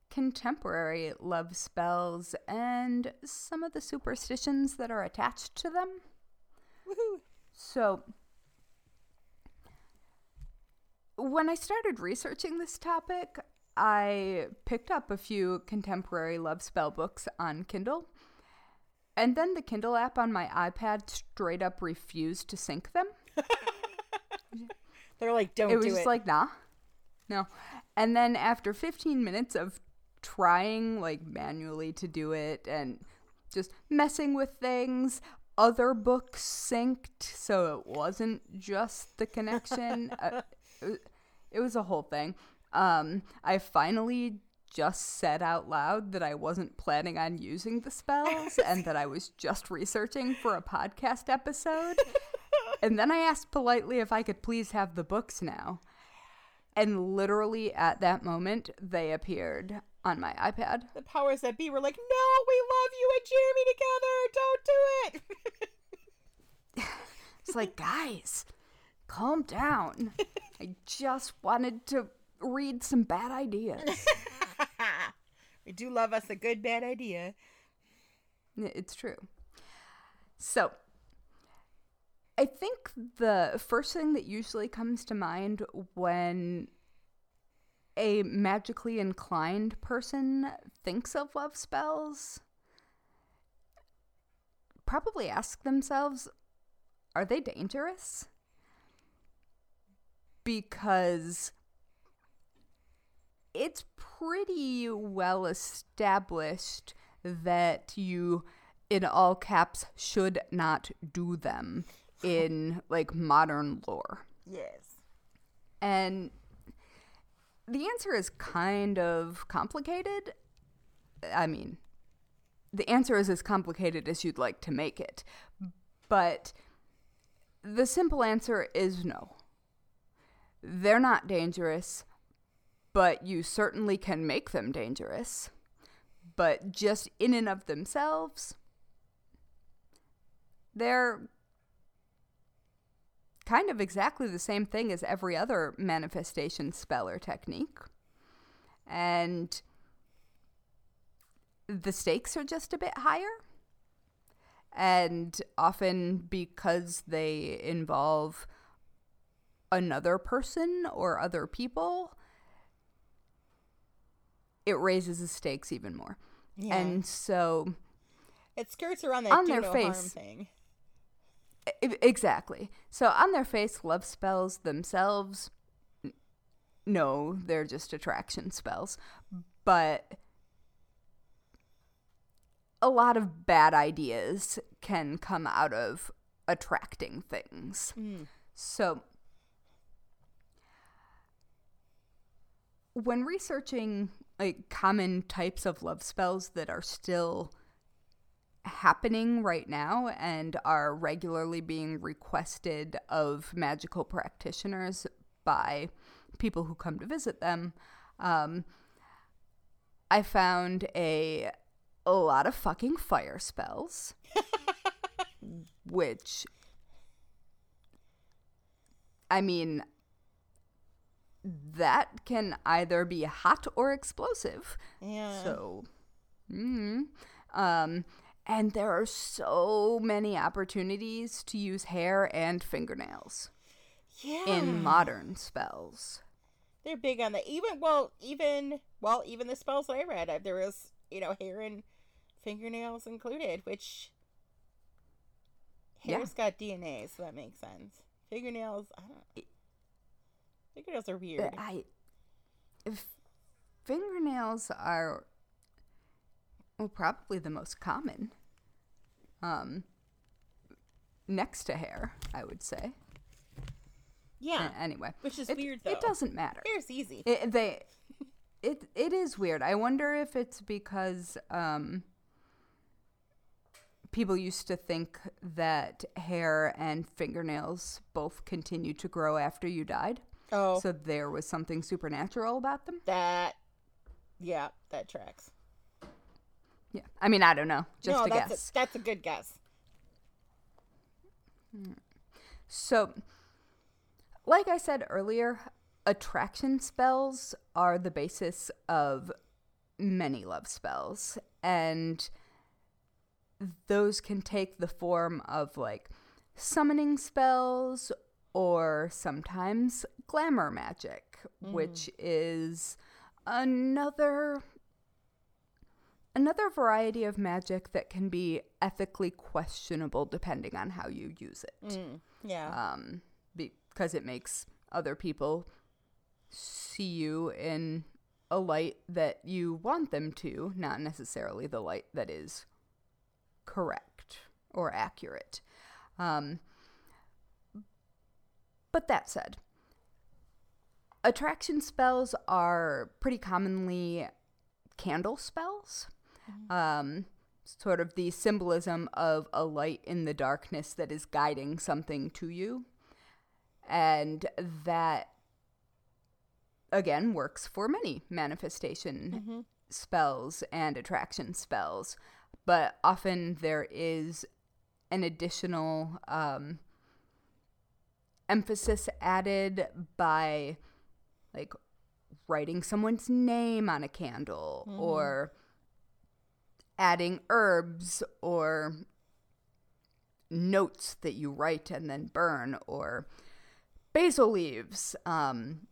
contemporary love spells and some of the superstitions that are attached to them. Woohoo. So, when I started researching this topic, I picked up a few contemporary love spell books on Kindle. And then the Kindle app on my iPad straight up refused to sync them. They're like, don't it was do just it. like, nah. No. And then after 15 minutes of trying like manually to do it and just messing with things, other books synced, so it wasn't just the connection. uh, it, it was a whole thing. Um, I finally just said out loud that I wasn't planning on using the spells and that I was just researching for a podcast episode. and then I asked politely if I could please have the books now. And literally at that moment, they appeared on my iPad. the powers that be were like, no, we love you and Jeremy together. Don't do it. It's like, guys, calm down. I just wanted to read some bad ideas. we do love us a good bad idea. It's true. So, I think the first thing that usually comes to mind when a magically inclined person thinks of love spells probably ask themselves are they dangerous? Because it's pretty well established that you in all caps should not do them in like modern lore. Yes. And the answer is kind of complicated. I mean, the answer is as complicated as you'd like to make it. But the simple answer is no. They're not dangerous, but you certainly can make them dangerous. But just in and of themselves, they're kind of exactly the same thing as every other manifestation spell or technique. And the stakes are just a bit higher. And often because they involve another person or other people, it raises the stakes even more. Yeah. And so it skirts around that on do their no harm face. thing. I- exactly. So on their face, love spells themselves, no, they're just attraction spells. But a lot of bad ideas can come out of attracting things. Mm. So when researching like common types of love spells that are still happening right now and are regularly being requested of magical practitioners by people who come to visit them, um, I found a a lot of fucking fire spells, which I mean, that can either be hot or explosive. Yeah. So, mm, um, and there are so many opportunities to use hair and fingernails yeah. in modern spells. They're big on that. Even well, even well, even the spells that I read, uh, there was you know hair and fingernails included, which Yeah. hair's got DNA, so that makes sense. Fingernails, I don't. Fingernails are weird. I, if fingernails are well, probably the most common. Um, next to hair, I would say. yeah, A- Anyway, which is it, weird though. it doesn't matter. Hair's easy. It, they, it it is weird. I wonder if it's because um, people used to think that hair and fingernails both continued to grow after you died, oh, so there was something supernatural about them. that. Yeah, that tracks. Yeah, I mean, I don't know, just no, a that's guess. A, that's a good guess. So, like I said earlier, attraction spells are the basis of many love spells. And those can take the form of like summoning spells or sometimes glamour magic, mm. which is another another variety of magic that can be ethically questionable depending on how you use it. Mm, yeah. Um, because it makes other people see you in a light that you want them to, not necessarily the light that is correct or accurate. Um, but that said, attraction spells are pretty commonly candle spells. Um, sort of the symbolism of a light in the darkness that is guiding something to you. And that, again, works for many manifestation Mm-hmm. spells and attraction spells. But often there is an additional um, emphasis added by, like, writing someone's name on a candle Mhm. or adding herbs or notes that you write and then burn or basil leaves. Um,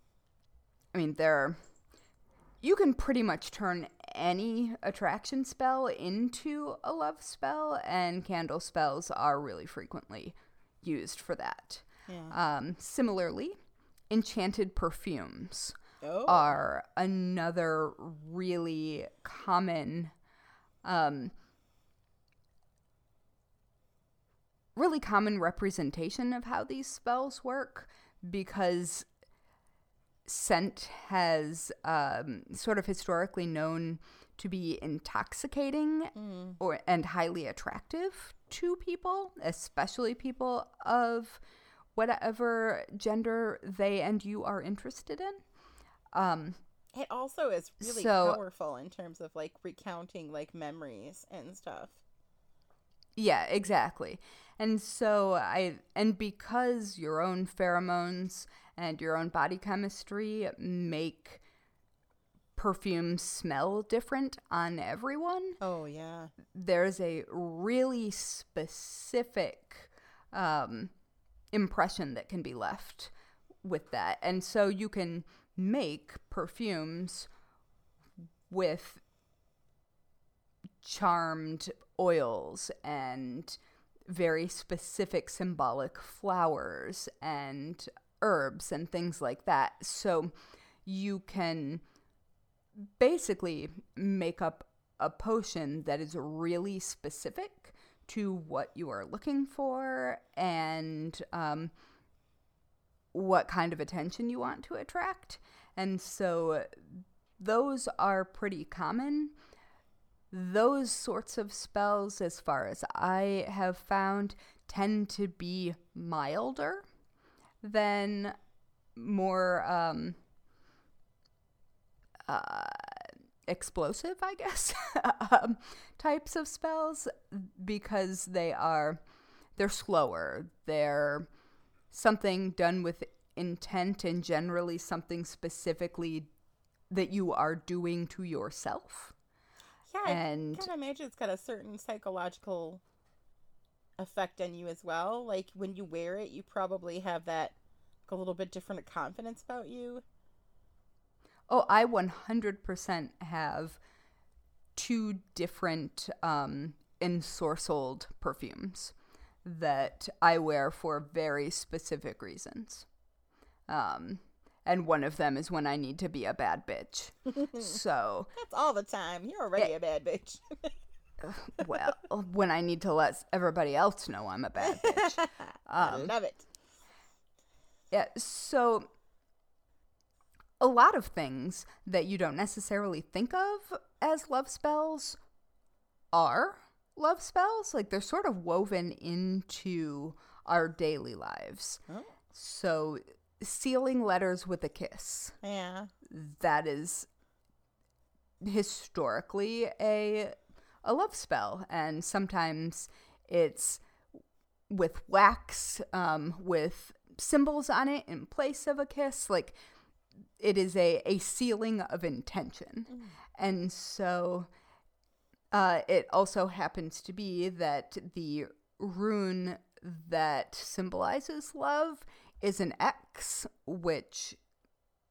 I mean, there you can pretty much turn any attraction spell into a love spell, and candle spells are really frequently used for that. Yeah. Um, similarly, enchanted perfumes oh. are another really common um really common representation of how these spells work because scent has um, sort of historically known to be intoxicating Mm. or and highly attractive to people, especially people of whatever gender they and you are interested in. Um, It also is really So- powerful in terms of like recounting like memories and stuff. Yeah, exactly. And so I and because your own pheromones and your own body chemistry make perfumes smell different on everyone, Oh yeah. there's a really specific um, impression that can be left with that. And so you can make perfumes with charmed oils and very specific symbolic flowers and herbs and things like that. So you can basically make up a potion that is really specific to what you are looking for and um, what kind of attention you want to attract. And so those are pretty common. Those sorts of spells, as far as I have found, tend to be milder than more um, uh, explosive, I guess, um, types of spells because they are they're slower. They're something done with intent and generally something specifically that you are doing to yourself. Yeah, And- I kind of imagine it's got a certain psychological effect on you as well. Like when you wear it, you probably have that a little bit different confidence about you. Oh, I 100% have two different um, ensorcelled perfumes that I wear for very specific reasons. Um, and one of them is when I need to be a bad bitch. so, That's all the time. You're already a bad bitch. well, when I need to let everybody else know I'm a bad bitch. I Um, love it. Yeah, so a lot of things that you don't necessarily think of as love spells are love spells. Like they're sort of woven into our daily lives. Oh. So sealing letters with a kiss, Yeah. that is historically a a love spell and sometimes it's with wax um, with symbols on it in place of a kiss like it is a, a sealing of intention and so uh, it also happens to be that the rune that symbolizes love is an X, which,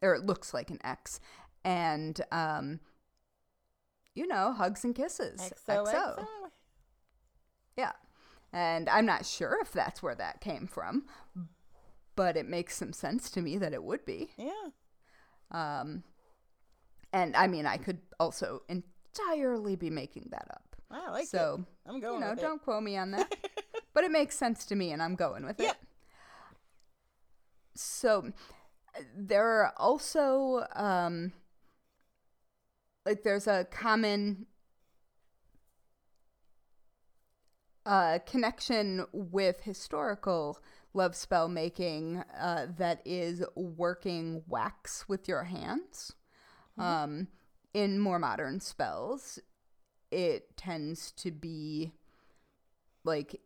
or it looks like an X, and um, you know, hugs and kisses. XOXO. Yeah. And I'm not sure if that's where that came from, but it makes some sense to me that it would be. Yeah. Um, and I mean, I could also entirely be making that up. I like so, it. I'm going you know, don't quote me on that. but it makes sense to me, and I'm going with Yep. it. So, there are also, um, like, there's a common uh, connection with historical love spell making uh, that is working wax with your hands. Um, in more modern spells, it tends to be like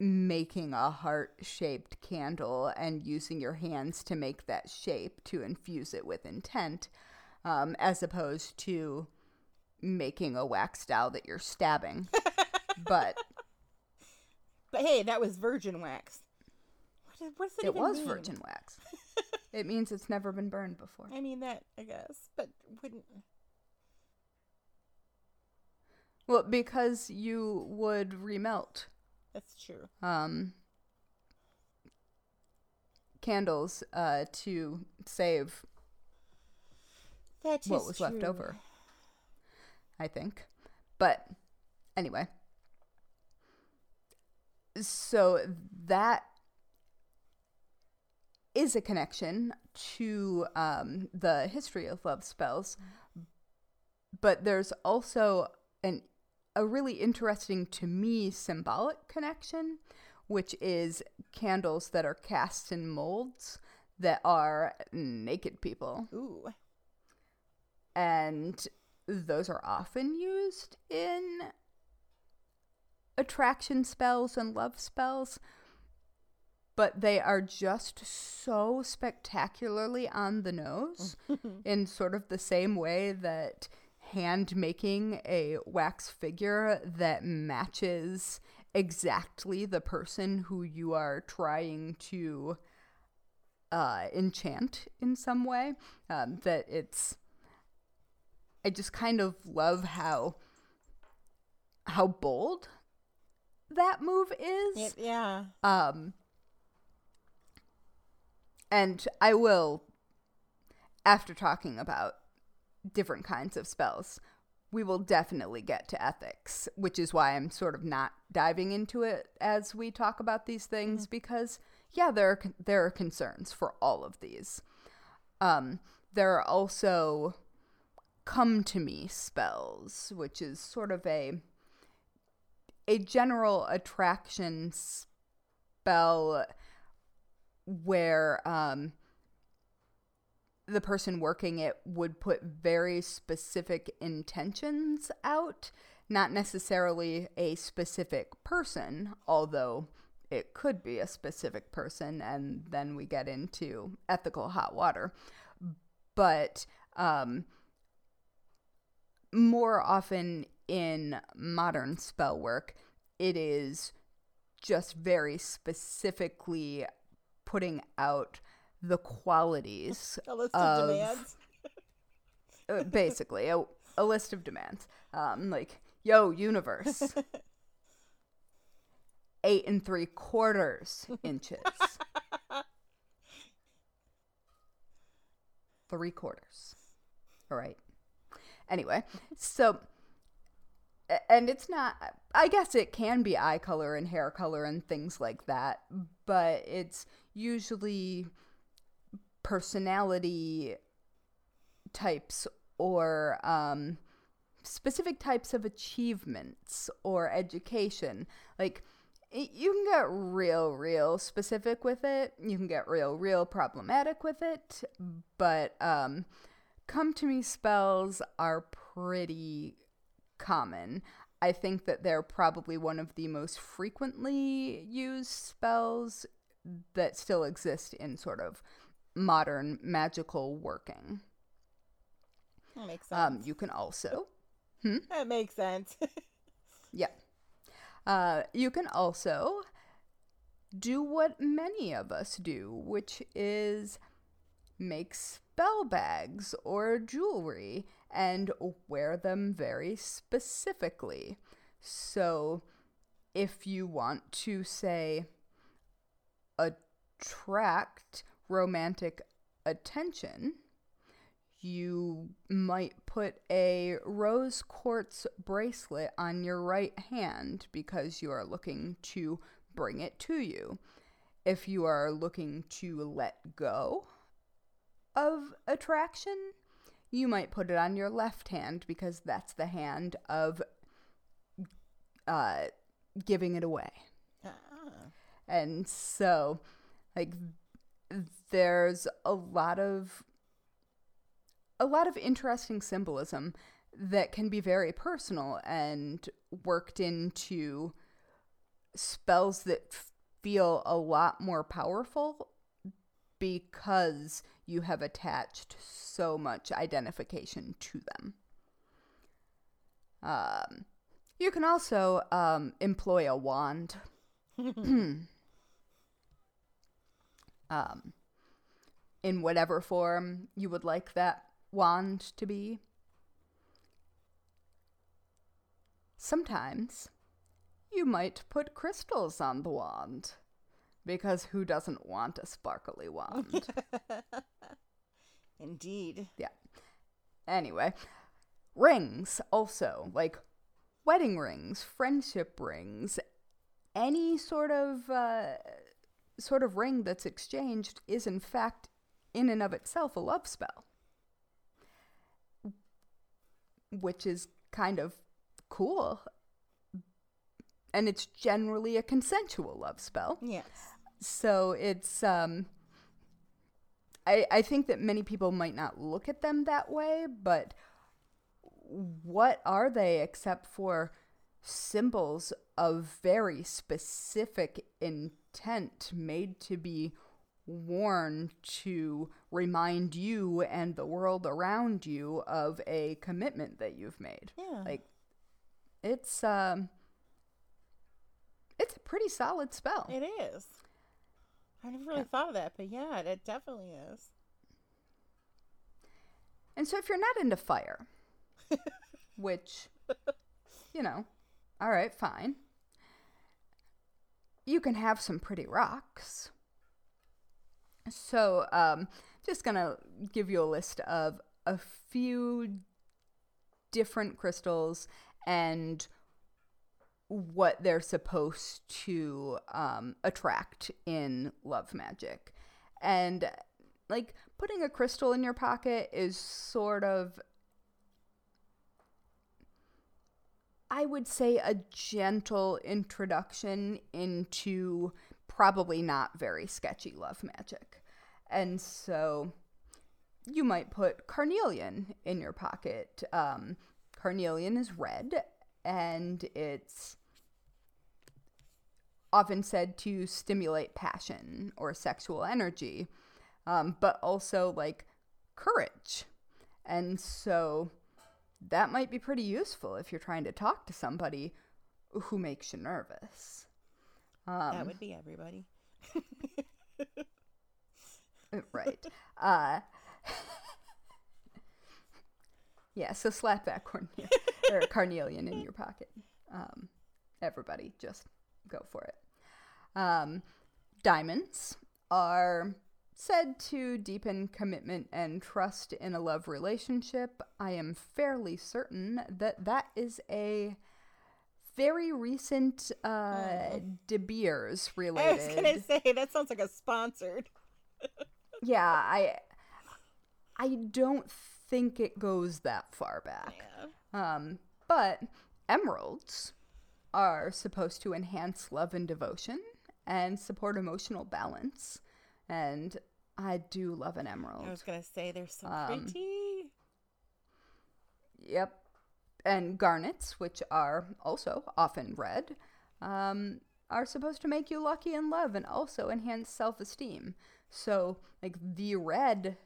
making a heart shaped candle and using your hands to make that shape to infuse it with intent, um, as opposed to making a wax doll that you're stabbing. but But hey, that was virgin wax. What, is- what does it, it was mean? virgin wax. it means it's never been burned before. I mean that, I guess, but wouldn't. Well, because you would remelt That's true. um, candles uh, to save That is what was left over. I think. But anyway. So that is a connection to um, the history of love spells. But there's also an a really interesting to me symbolic connection, which is candles that are cast in molds that are naked people Ooh. and those are often used in attraction spells and love spells but they are just so spectacularly on the nose in sort of the same way that hand making a wax figure that matches exactly the person who you are trying to uh, enchant in some way um, that it's I just kind of love how how bold that move is. Yeah. Um and I will after talking about different kinds of spells, we will definitely get to ethics, which is why I'm sort of not diving into it as we talk about these things because yeah, there are there are concerns for all of these. Um there are also come to me spells, which is sort of a a general attraction spell where um the person working it would put very specific intentions out, not necessarily a specific person, although it could be a specific person, and then we get into ethical hot water. But um, more often in modern spell work, it is just very specifically putting out the qualities A list of- of demands. uh, basically a, a list of demands. Um like yo universe. Eight and three quarters inches. Three quarters. All right. Anyway so and it's not i guess it can be eye color and hair color and things like that but it's usually personality types or um, specific types of achievements or education. Like, y- you can get real, real specific with it. You can get real, real problematic with it. But um, come to me spells are pretty common. I think that they're probably one of the most frequently used spells that still exist in sort of modern magical working. That makes sense. Um, you can also, that makes sense. yeah, uh, you can also do what many of us do, which is make spell bags or jewelry and wear them very specifically. So, if you want to say attract romantic attention, you might put a rose quartz bracelet on your right hand because you are looking to bring it to you. If you are looking to let go of attraction, you might put it on your left hand because that's the hand of uh, giving it away. Ah. And so, like, there's a lot of a lot of interesting symbolism that can be very personal and worked into spells that feel a lot more powerful because you have attached so much identification to them. Um, you can also um, employ a wand. um, in whatever form you would like that wand to be. Sometimes you might put crystals on the wand because who doesn't want a sparkly wand? Indeed. yeah. Anyway, rings also, like wedding rings, friendship rings, any sort of uh, sort of ring that's exchanged is in fact in and of itself a love spell. Which is kind of cool. And it's generally a consensual love spell. Yes. So it's um I I think that many people might not look at them that way, but what are they except for symbols of very specific intent made to be worn to remind you and the world around you of a commitment that you've made. Yeah. Like it's um it's a pretty solid spell. It is. I never really thought of that, but yeah, it definitely is. And so if you're not into fire, which, you know, all right, fine. You can have some pretty rocks. So, um, just gonna give you a list of a few different crystals and what they're supposed to um, attract in love magic. And like putting a crystal in your pocket is sort of I would say a gentle introduction into probably not very sketchy love magic. And so you might put carnelian in your pocket. Um, carnelian is red and it's often said to stimulate passion or sexual energy, um, but also like courage. And so that might be pretty useful if you're trying to talk to somebody who makes you nervous. Um, that would be everybody. right. Uh, yeah, so slap that cornelian, or carnelian in your pocket. Um, everybody, just go for it. Um, diamonds are said to deepen commitment and trust in a love relationship. I am fairly certain that that is a very recent uh, De Beers related. I was gonna say that sounds like a sponsored. yeah, I I don't think it goes that far back. Yeah. Um, but emeralds are supposed to enhance love and devotion and support emotional balance. And I do love an emerald. I was gonna say they're so Um, pretty. Yep. And garnets, which are also often red, um, are supposed to make you lucky in love and also enhance self esteem. So, like the red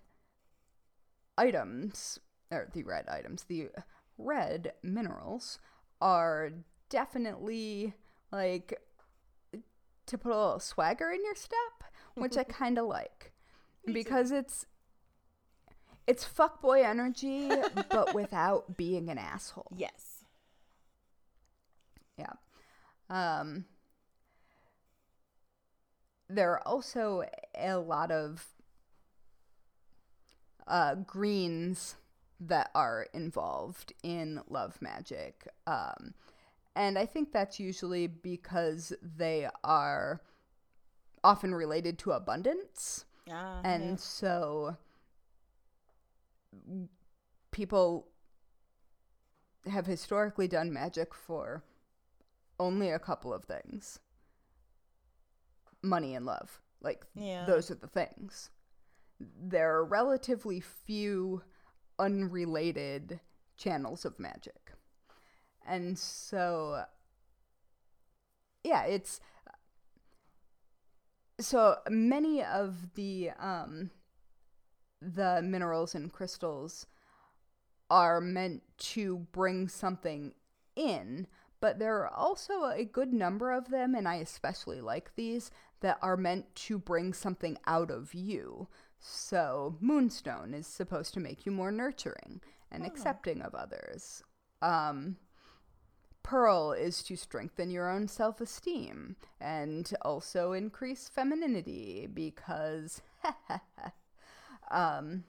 items, or the red items, the red minerals are definitely like to put a little swagger in your step, which I kind of like because it's It's fuckboy energy, but without being an asshole. Yes. Yeah. Um, there are also a lot of uh, greens that are involved in love magic. Um, and I think that's usually because they are often related to abundance. Ah, And yeah. so people have historically done magic for only a couple of things money and love. Like, Yeah. those are the things. There are relatively few unrelated channels of magic. And so, yeah, it's so many of the um the minerals and crystals are meant to bring something in but there are also a good number of them and i especially like these that are meant to bring something out of you. So moonstone is supposed to make you more nurturing and accepting of others. Um Pearl is to strengthen your own self esteem and also increase femininity because, um,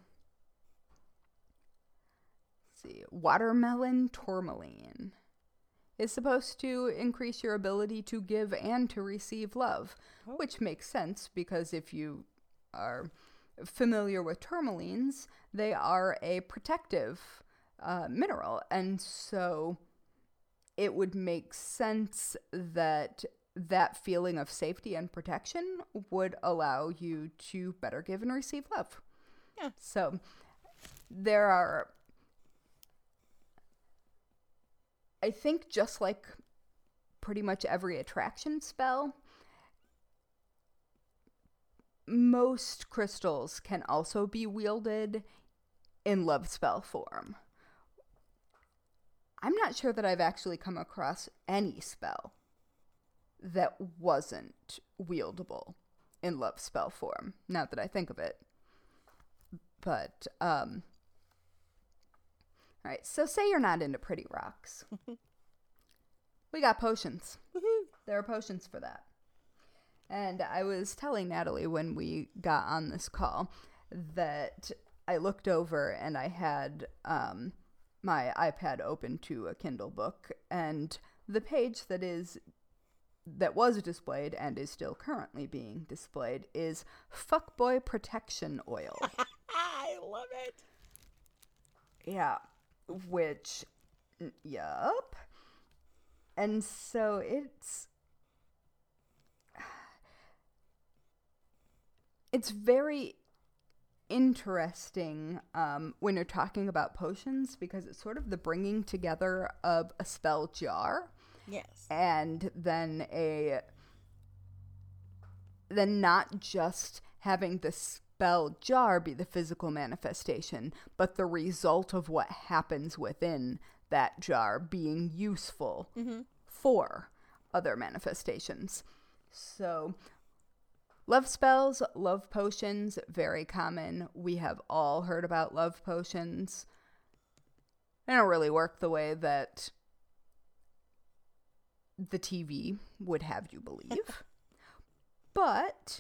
let's see, watermelon tourmaline is supposed to increase your ability to give and to receive love, which makes sense because if you are familiar with tourmalines, they are a protective uh, mineral, and so it would make sense that that feeling of safety and protection would allow you to better give and receive love. Yeah. So there are I think just like pretty much every attraction spell, most crystals can also be wielded in love spell form. I'm not sure that I've actually come across any spell that wasn't wieldable in love spell form, now that I think of it. But, um, alright, so say you're not into pretty rocks. we got potions. There are potions for that. And I was telling Natalie when we got on this call that I looked over and I had um, my iPad open to a Kindle book, and the page that is that was displayed and is still currently being displayed is fuckboy protection oil. Love it. yeah, which, yup. And so it's it's very interesting um, when you're talking about potions because it's sort of the bringing together of a spell jar Yes. and then a then not just having the spell jar be the physical manifestation but the result of what happens within that jar being useful mm-hmm. for other manifestations so Love spells, love potions, very common. We have all heard about love potions. They don't really work the way that the TV would have you believe. but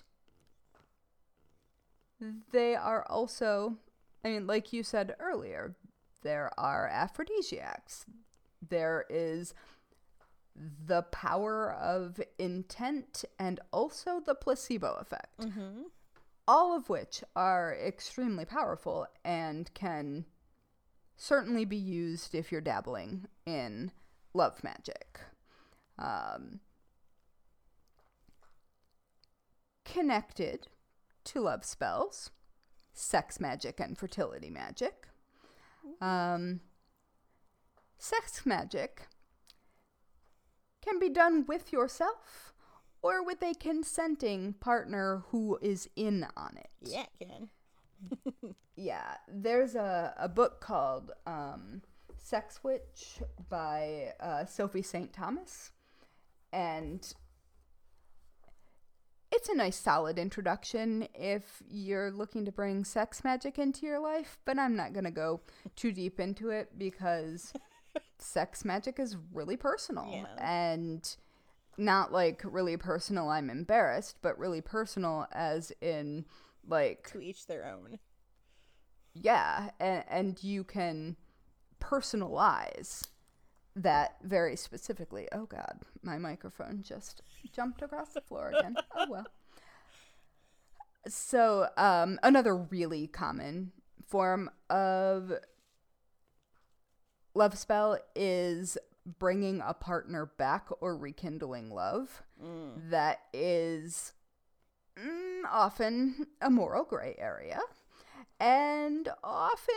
they are also, I mean, like you said earlier, there are aphrodisiacs. There is the power of intent and also the placebo effect. Mm-hmm. All of which are extremely powerful and can certainly be used if you're dabbling in love magic. Um, connected to love spells, sex magic, and fertility magic. Um, sex magic can be done with yourself or with a consenting partner who is in on it. Yeah, it can. Yeah, there's a, a book called um, Sex Witch by uh, Sophie Saint Thomas. And it's a nice solid introduction if you're looking to bring sex magic into your life, but I'm not going to go too deep into it because sex magic is really personal Yeah. and not like really personal I'm embarrassed, but really personal as in like To each their own. yeah, and, and you can personalize that very specifically. Oh God, my microphone just jumped across the floor again. oh well. So, um, another really common form of love spell is bringing a partner back or rekindling love. Mm. That is mm, often a moral gray area and often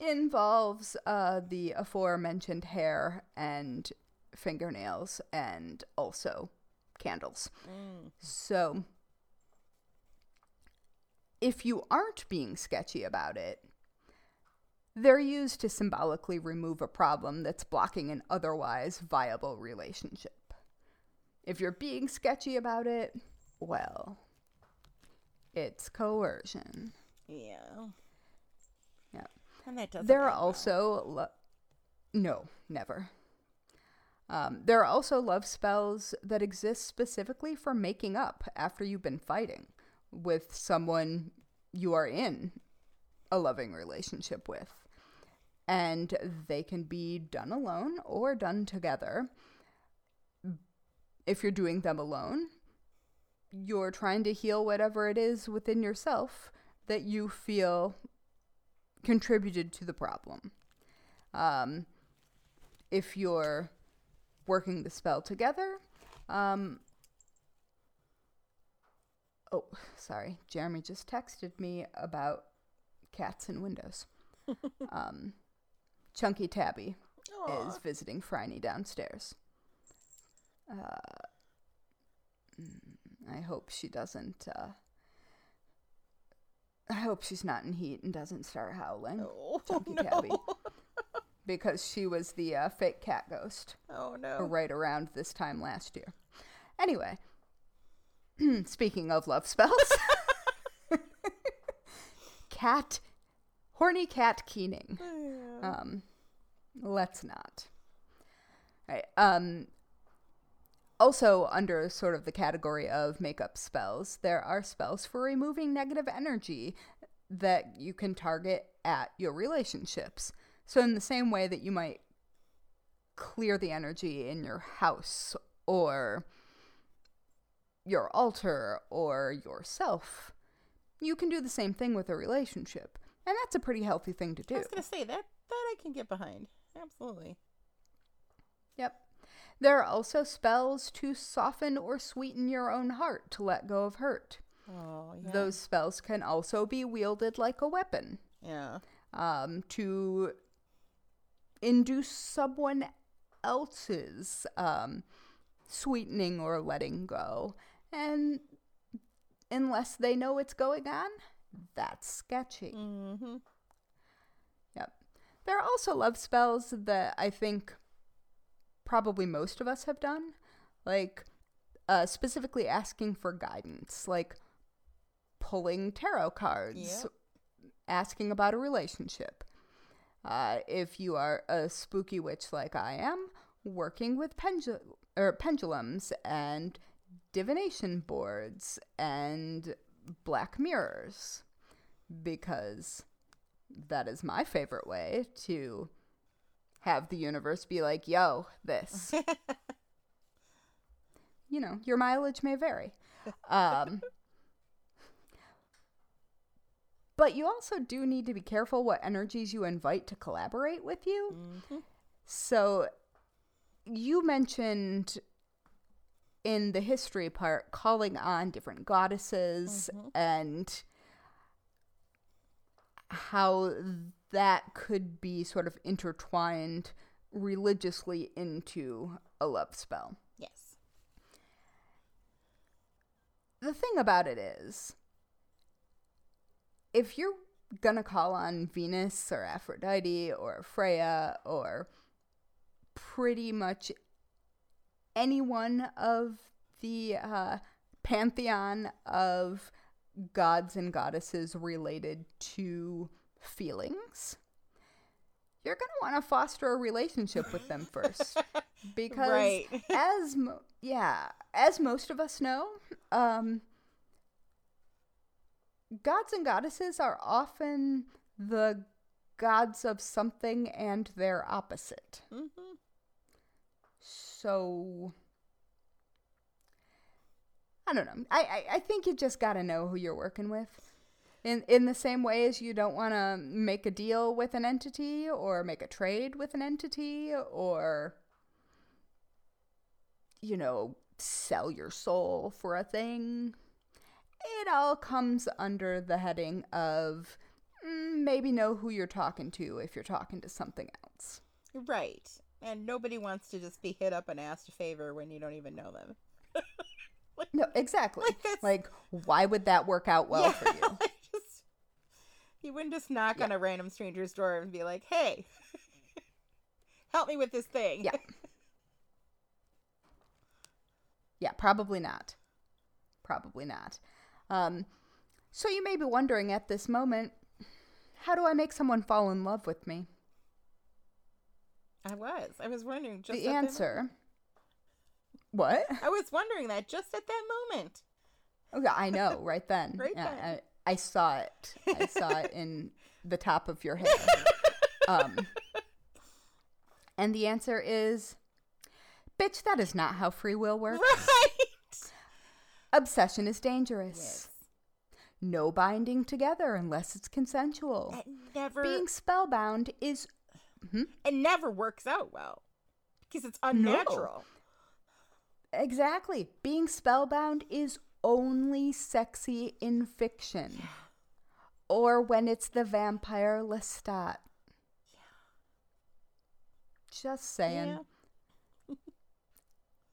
involves uh, the aforementioned hair and fingernails and also candles. Mm. So, if you aren't being sketchy about it, they're used to symbolically remove a problem that's blocking an otherwise viable relationship. If you're being sketchy about it, well, it's coercion. Yeah. Yeah. And that doesn't There are also lo- no, never. Um, there are also love spells that exist specifically for making up after you've been fighting with someone you are in a loving relationship with. And they can be done alone or done together. If you're doing them alone, you're trying to heal whatever it is within yourself that you feel contributed to the problem. Um, if you're working the spell together, um, oh, sorry, Jeremy just texted me about cats and windows. um, Chunky Tabby Aw. is visiting Phryne downstairs. Uh, mm, I hope she doesn't. Uh, I hope she's not in heat and doesn't start howling Oh, Chunky no. Tabby. because she was the uh, fake cat ghost Oh no. right around this time last year. Anyway, speaking of love spells, cat, horny cat keening. Um, let's not. Right. Um, also, under sort of the category of makeup spells, there are spells for removing negative energy that you can target at your relationships. So, in the same way that you might clear the energy in your house or your altar or yourself, you can do the same thing with a relationship. And that's a pretty healthy thing to do. I was gonna say that that I can get behind. Absolutely. Yep. There are also spells to soften or sweeten your own heart to let go of hurt. Oh yeah. Those spells can also be wielded like a weapon Yeah. um, to induce someone else's um, sweetening or letting go. And unless they know what's going on, that's sketchy. Mm-hmm. Yep. There are also love spells that I think probably most of us have done, like uh, specifically asking for guidance, like pulling tarot cards, Yep. asking about a relationship. Uh, if you are a spooky witch like I am, working with pendu- or pendulums and divination boards and black mirrors, because that is my favorite way to have the universe be like, yo, this. you know, your mileage may vary. Um, but you also do need to be careful what energies you invite to collaborate with you. Mm-hmm. So you mentioned in the history part calling on different goddesses Mhm. and how that could be sort of intertwined religiously into a love spell. Yes. The thing about it is, if you're gonna call on Venus or Aphrodite or Freya or pretty much any one of the uh, pantheon of gods and goddesses related to feelings, you're going to want to foster a relationship with them first. Because Right. as mo- yeah, as most of us know, um gods and goddesses are often the gods of something and their opposite. Mm-hmm. So I don't know. I, I, I think you just gotta know who you're working with. In in the same way as you don't wanna make a deal with an entity or make a trade with an entity or you know, sell your soul for a thing. It all comes under the heading of mm, maybe know who you're talking to if you're talking to something else. Right. And nobody wants to just be hit up and asked a favor when you don't even know them. No, exactly. Like Like, why would that work out well for you? like you wouldn't just knock on a random stranger's door and be like, hey, help me with this thing. Yeah. Yeah, probably not. Probably not. Um, so you may be wondering at this moment, how do I make someone fall in love with me? I was. I was wondering just the at that answer. What? I was wondering that just at that moment. Oh, yeah, I know, right then. Right Yeah, then. I, I saw it. I saw it in the top of your head. Um, and the answer is, bitch, that is not how free will works. Right. Obsession is dangerous. Yes. No binding together unless it's consensual. It never Being spellbound is it never works out well because it's unnatural. exactly. Being spellbound is only sexy in fiction. Or when it's the vampire Lestat. Just saying. Yeah.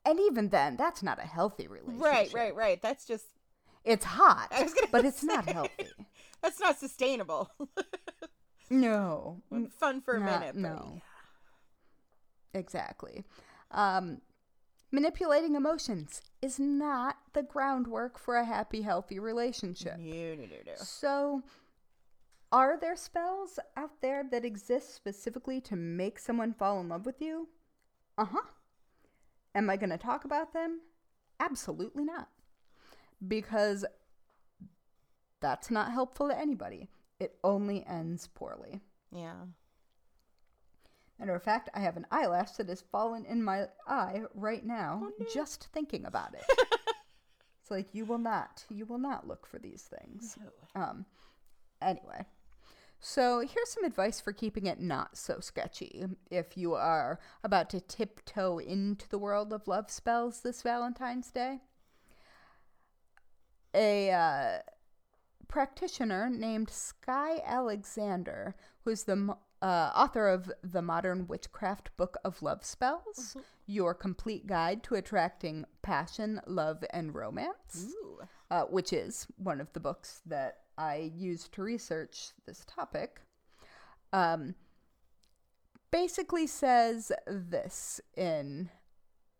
And even then, that's not a healthy relationship. Right, right, right. That's just It's hot, but it's not healthy. that's not sustainable. No. Fun for a minute, but no. Exactly. Um, manipulating emotions is not the groundwork for a happy, healthy relationship. No, no, no. So, are there spells out there that exist specifically to make someone fall in love with you? Uh huh. Am I going to talk about them? Absolutely not. Because that's not helpful to anybody. It only ends poorly. Yeah. Matter of fact, I have an eyelash that has fallen in my eye right now just thinking about it. it's like you will not, you will not look for these things. Um, anyway, so here's some advice for keeping it not so sketchy if you are about to tiptoe into the world of love spells this Valentine's Day. A uh, practitioner named Skye Alexander, who's the uh, author of the Modern Witchcraft Book of Love Spells, your complete guide to attracting passion, love, and romance uh, which is one of the books that I used to research this topic, um, basically says this in,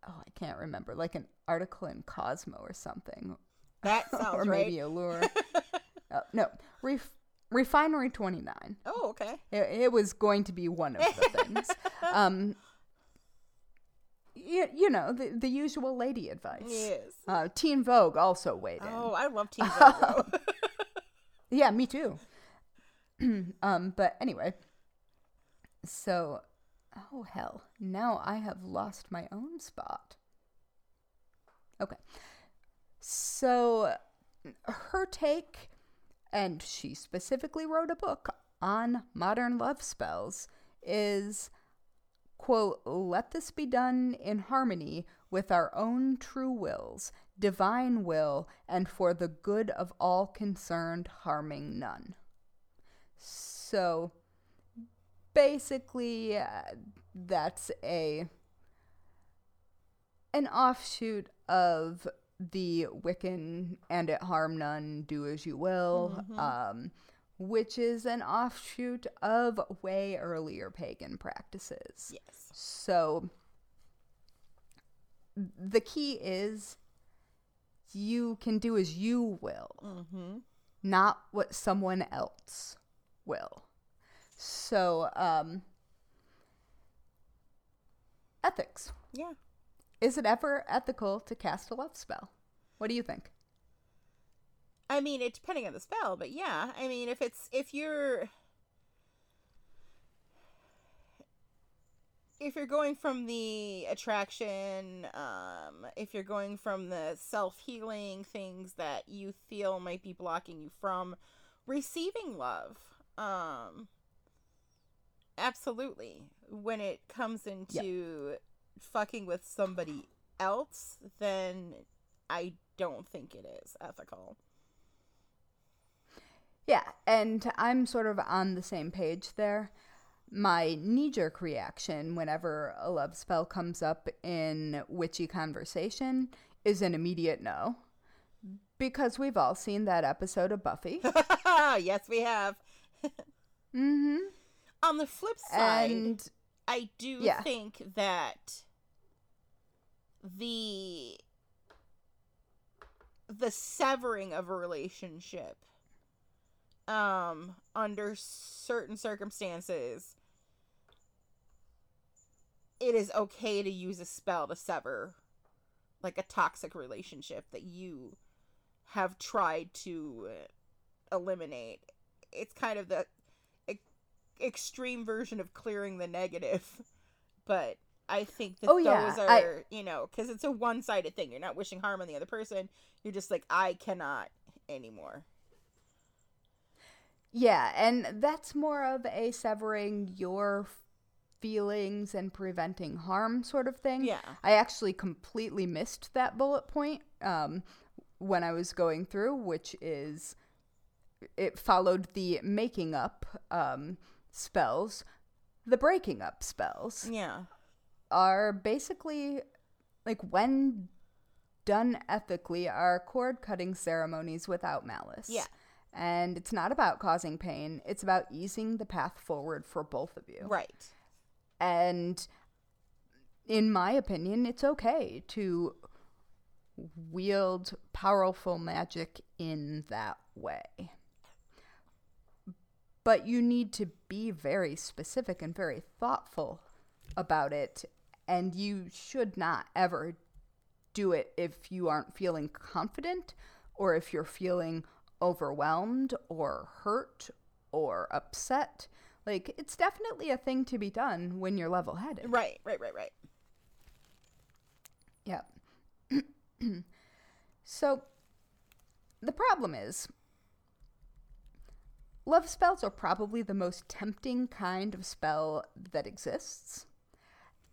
oh, I can't remember, like an article in Cosmo or something, That sounds or right. maybe Allure. uh, no, Ref- Refinery 29. Oh, okay. It, it was going to be one of the things. Um, you, you know, the, the usual lady advice. Yes. Uh, Teen Vogue also weighed in. Oh, I love Teen Vogue. Yeah, me too. um, but anyway, so oh hell, now I have lost my own spot. Okay, so her take, and she specifically wrote a book on modern love spells, is quote, let this be done in harmony with our own true wills, divine will, and for the good of all concerned, harming none. So basically, uh, that's a an offshoot of the Wiccan and it harm none, do as you will, um, which is an offshoot of way earlier pagan practices. yes. So the key is you can do as you will, Mm-hmm. not what someone else will. So, um, ethics. Yeah. Is it ever ethical to cast a love spell? What do you think? I mean, it depending on the spell, but yeah. I mean, if it's if you're if you're going from the attraction, um, if you're going from the self healing things that you feel might be blocking you from receiving love, um, absolutely. When it comes into fucking with somebody else, then I don't think it is ethical. Yeah, and I'm sort of on the same page there. My knee jerk reaction whenever a love spell comes up in witchy conversation is an immediate no. Because we've all seen that episode of Buffy. yes, we have. mm-hmm. On the flip side, And I do Yeah. think that the the severing of a relationship um under certain circumstances it is okay to use a spell to sever like a toxic relationship that you have tried to eliminate. It's kind of the e- extreme version of clearing the negative but i think that Oh, yeah, those are I- you know because it's a one-sided thing you're not wishing harm on the other person you're just like i cannot anymore Yeah, and that's more of a severing your feelings and preventing harm sort of thing. Yeah. I actually completely missed that bullet point um, when I was going through, which is it followed the making up um, spells. The breaking up spells yeah are basically like when done ethically are cord cutting ceremonies without malice. Yeah. And it's not about causing pain, it's about easing the path forward for both of you. right And in my opinion, it's okay to wield powerful magic in that way. But you need to be very specific and very thoughtful about it. And you should not ever do it if you aren't feeling confident or if you're feeling overwhelmed or hurt or upset. Like, it's definitely a thing to be done when you're level headed. right right right right Yep. so, the problem is love spells are probably the most tempting kind of spell that exists,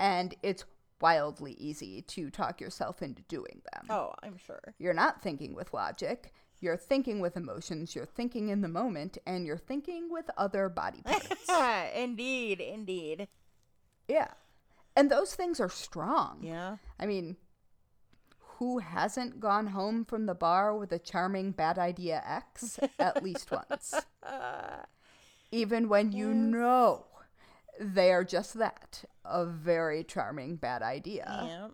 and it's wildly easy to talk yourself into doing them. oh i'm sure You're not thinking with logic. You're thinking with emotions, you're thinking in the moment, and you're thinking with other body parts. indeed indeed yeah. And those things are strong. yeah I mean, who hasn't gone home from the bar with a charming bad idea ex at least once? Even when you know they are just that a very charming bad idea. yeah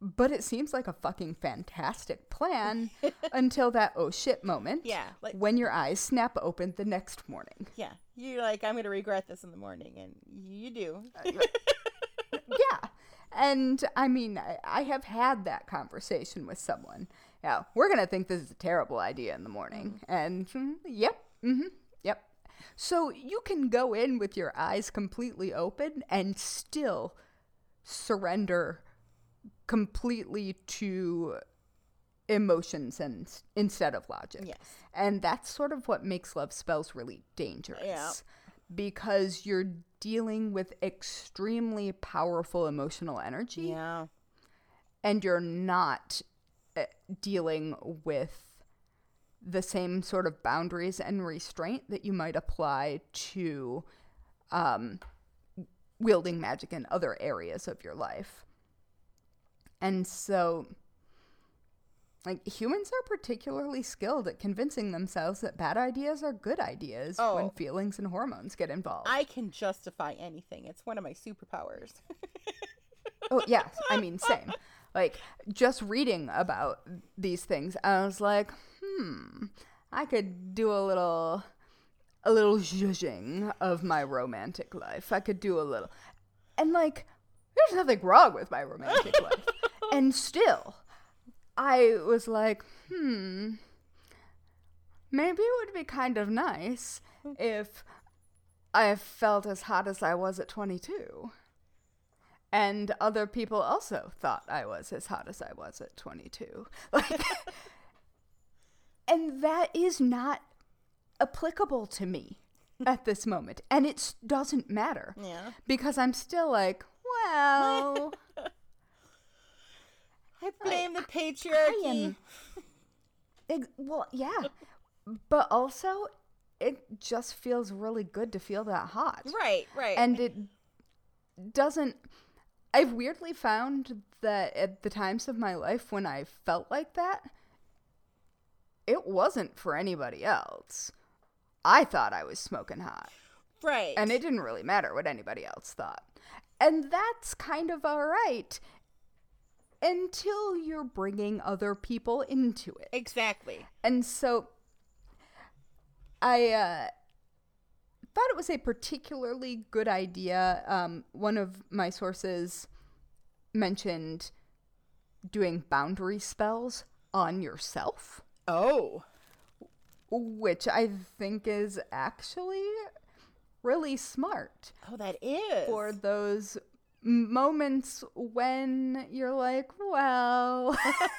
But it seems like a fucking fantastic plan until that oh shit moment. Yeah, like- when your eyes snap open the next morning. yeah you're like i'm gonna regret this in the morning and you do yeah. And I mean, I, I have had that conversation with someone. Yeah, we're going to think this is a terrible idea in the morning. And mm, yep, hmm yep. So you can go in with your eyes completely open and still surrender completely to emotions and instead of logic. Yes. And that's sort of what makes love spells really dangerous. Yeah. Because you're dealing with extremely powerful emotional energy yeah and you're not uh, dealing with the same sort of boundaries and restraint that you might apply to um, wielding magic in other areas of your life. And so, like, humans are particularly skilled at convincing themselves that bad ideas are good ideas when Oh. feelings and hormones get involved. i can justify anything it's one of my superpowers oh, yes. I mean, same. Like just reading about these things, I was like, hmm, I could do a little a little zhuzhing of my romantic life. I could do a little. And like there's nothing wrong with my romantic life. And still I was like, hmm, maybe it would be kind of nice if I felt as hot as I was at 22. And other people also thought I was as hot as I was at 22. Like, and that is not applicable to me at this moment. And it doesn't matter. Yeah. Because I'm still like, well, I blame the patriarchy. I am. Ex- well, yeah. But also, it just feels really good to feel that hot. Right, right. And it doesn't. I've weirdly found that at the times of my life when I felt like that, it wasn't for anybody else. I thought I was smoking hot. right. And it didn't really matter what anybody else thought. And that's kind of all right until you're bringing other people into it. exactly. And so I uh, thought it was a particularly good idea. Um, one of my sources mentioned doing boundary spells on yourself, Oh. which I think is actually really smart Oh, that is. for those moments when you're like, well,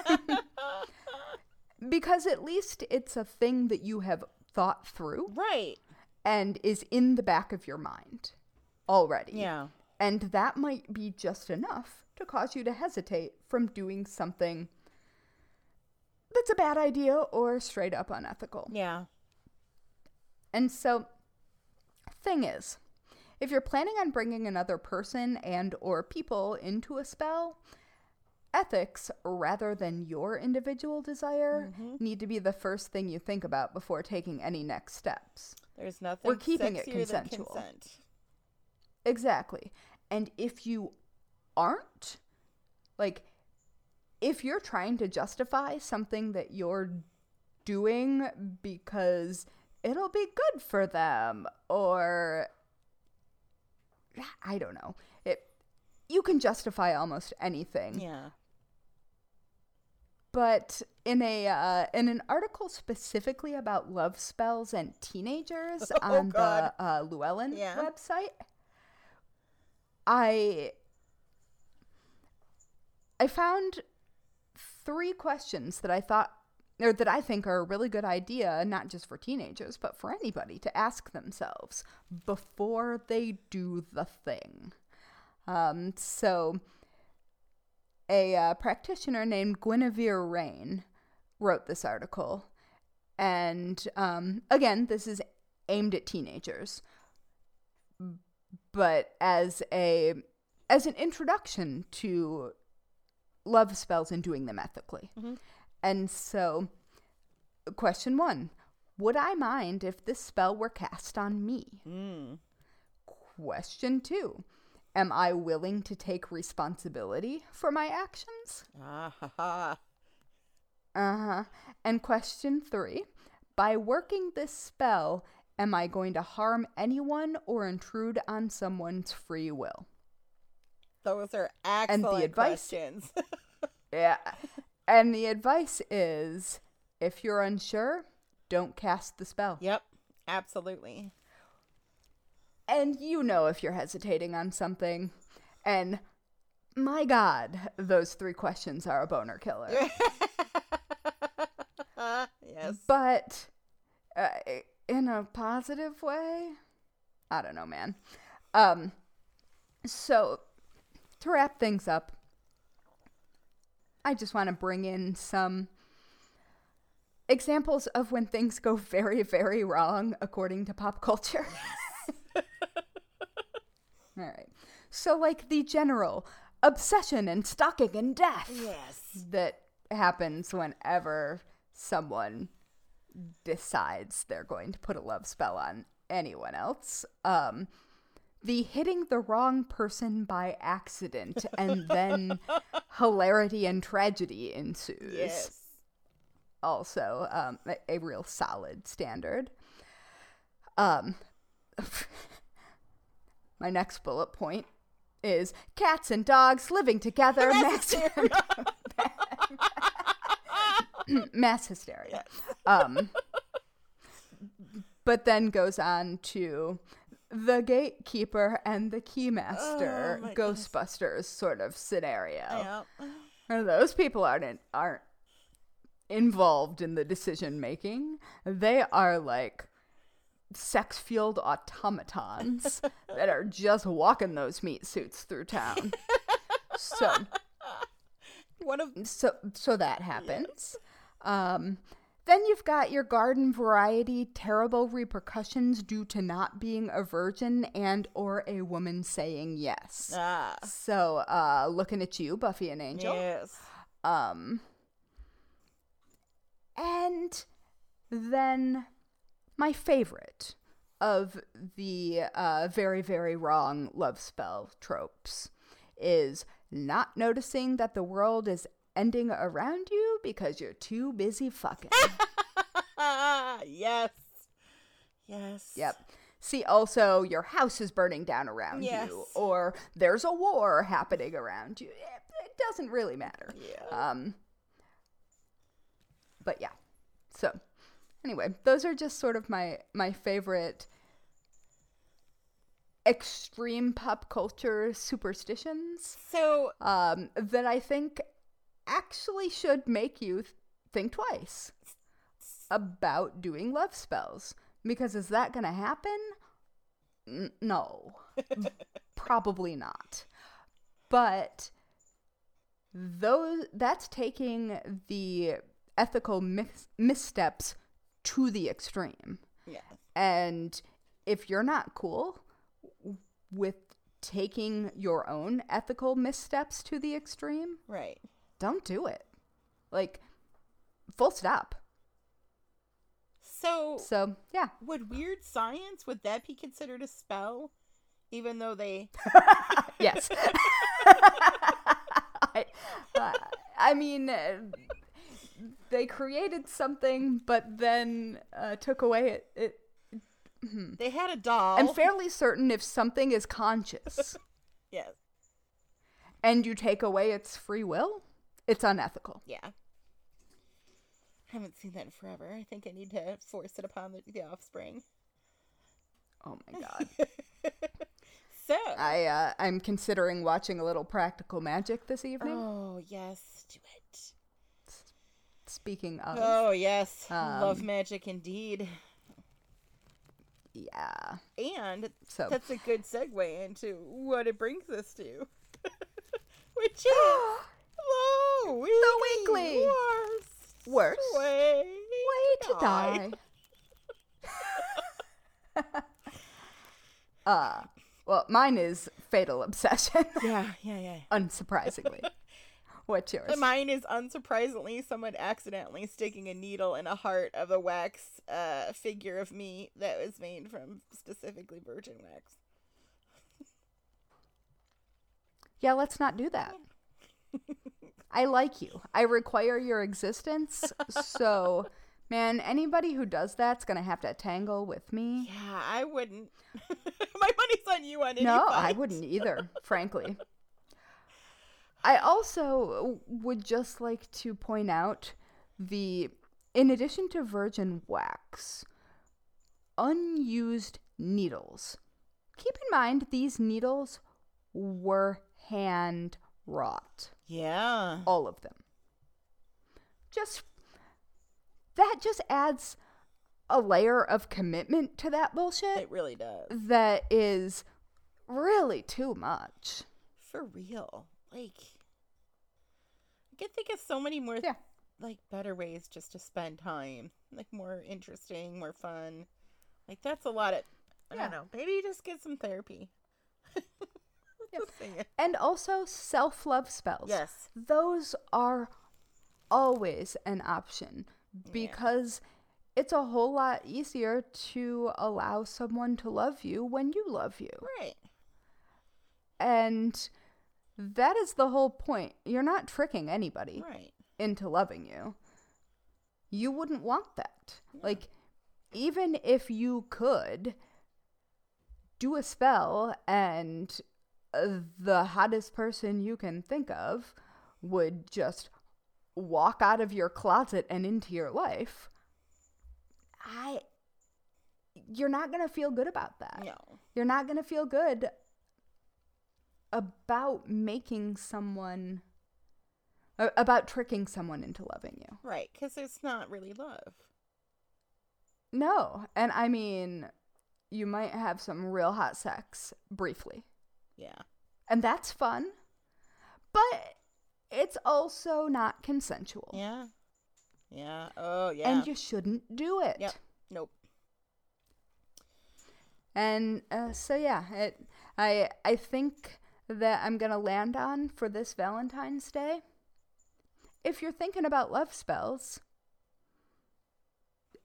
because at least it's a thing that you have thought through right. And is in the back of your mind already. Yeah. And that might be just enough to cause you to hesitate from doing something that's a bad idea or straight up unethical. Yeah. And so thing is, if you're planning on bringing another person and or people into a spell, ethics rather than your individual desire mm-hmm. need to be the first thing you think about before taking any next steps. There's nothing. We're keeping it consensual. consent. Exactly. And if you aren't, like, if you're trying to justify something that you're doing because it'll be good for them, or I don't know, it, you can justify almost anything. Yeah. But in a uh, in an article specifically about love spells and teenagers Oh, on God. the uh, Llewellyn Yeah. website, I I found three questions that I thought or that I think are a really good idea, not just for teenagers, but for anybody to ask themselves before they do the thing. Um, so, a uh, practitioner named Gwinevere Rain wrote this article. And um, again, this is aimed at teenagers, but as a as an introduction to love spells and doing them ethically. And so, question one: Would I mind if this spell were cast on me? Mm. Question two: Am I willing to take responsibility for my actions? Ah ha ha. Uh huh. And question three By working this spell, am I going to harm anyone or intrude on someone's free will? Those are excellent and the advice- questions. Yeah. And the advice is if you're unsure, don't cast the spell. yep. Absolutely. And you know if you're hesitating on something. And my God, those three questions are a boner killer. yes. but uh, in a positive way i don't know man um so to wrap things up i just want to bring in some examples of when things go very very wrong according to pop culture right so like the general obsession and stalking and death Yes. that happens whenever someone decides they're going to put a love spell on anyone else. Um, the hitting the wrong person by accident and then hilarity and tragedy ensues. Yes. Also, um, a, a real solid standard. Um, my next bullet point is cats and dogs living together. Mass mass, mass hysteria. Um, but then goes on to the gatekeeper and the keymaster Oh, my goodness. Ghostbusters sort of scenario. Yep. Those people aren't aren't involved in the decision making. They are like sex fueled automatons that are just walking those meat suits through town. so One of so so that happens. Um, then you've got your garden variety terrible repercussions due to not being a virgin and or a woman saying yes. ah So, uh, looking at you, Buffy and Angel. yes. Um, and then my favorite of the uh, very, very wrong love spell tropes is not noticing that the world is ending around you because you're too busy fucking. yes. Yes. yep. See, also, your house is burning down around Yes. you, or there's a war happening around you. It, it doesn't really matter. Yeah. Um, but yeah. So, anyway, those are just sort of my my favorite extreme pop culture superstitions So um, that I think actually should make you th- think twice about doing love spells. Because is that going to happen? N- no. Probably not. But those that's taking the ethical mis- missteps to the extreme. yeah. And if you're not cool with taking your own ethical missteps to the extreme, Right. don't do it. Like, full stop. So So, yeah. would weird science would that be considered a spell? Even though they yes. I, uh, I mean, they created something, but then uh, took away it. it they had a doll. I'm fairly certain if something is conscious yes. and you take away its free will, it's unethical. Yeah. I haven't seen that in forever. I think I need to force it upon the, the offspring. Oh my god. So. I uh, I'm considering watching a little Practical Magic this evening. oh yes, do it. Speaking of, Oh yes, love Um, magic indeed. yeah. And So that's a good segue into what it brings us to, which is Hello, Weekly. the Worst Worst way, way to die. uh, well, mine is Fatal Obsession, Yeah, yeah, yeah. unsurprisingly. What's yours? Mine is unsurprisingly someone accidentally sticking a needle in a heart of a wax uh, figure of me that was made from specifically virgin wax. Yeah, let's not do that. I like you. I require your existence. So, man, anybody who does that's going to have to tangle with me. Yeah, I wouldn't. My money's on you on any No, I wouldn't either, frankly. I also would just like to point out the, in addition to virgin wax, unused needles. Keep in mind, these needles were hand wrought. Yeah. All of them. Just, that just adds a layer of commitment to that bullshit It really does. that is really too much. For real. Like, I can think of so many more, Yeah. like, better ways just to spend time. Like, more interesting, more fun. Like, that's a lot of, I Yeah. don't know. Maybe just get some therapy. Saying. And also self love spells. Yes. Those are always an option because it's a whole lot easier to allow someone to love you when you love you. Right. And that is the whole point. You're not tricking anybody Right. into loving you. You wouldn't want that. Like, even if you could do a spell and the hottest person you can think of would just walk out of your closet and into your life, I. You're not going to feel good about that. No. You're not going to feel good about making someone about tricking someone into loving you. Right. Because it's not really love. No. And I mean, you might have some real hot sex briefly. Yeah. And that's fun. But it's also not consensual. Yeah. Yeah. Oh, yeah. And you shouldn't do it. Yep. Nope. And uh, so yeah, it I I think that I'm going to land on for this Valentine's Day. If you're thinking about love spells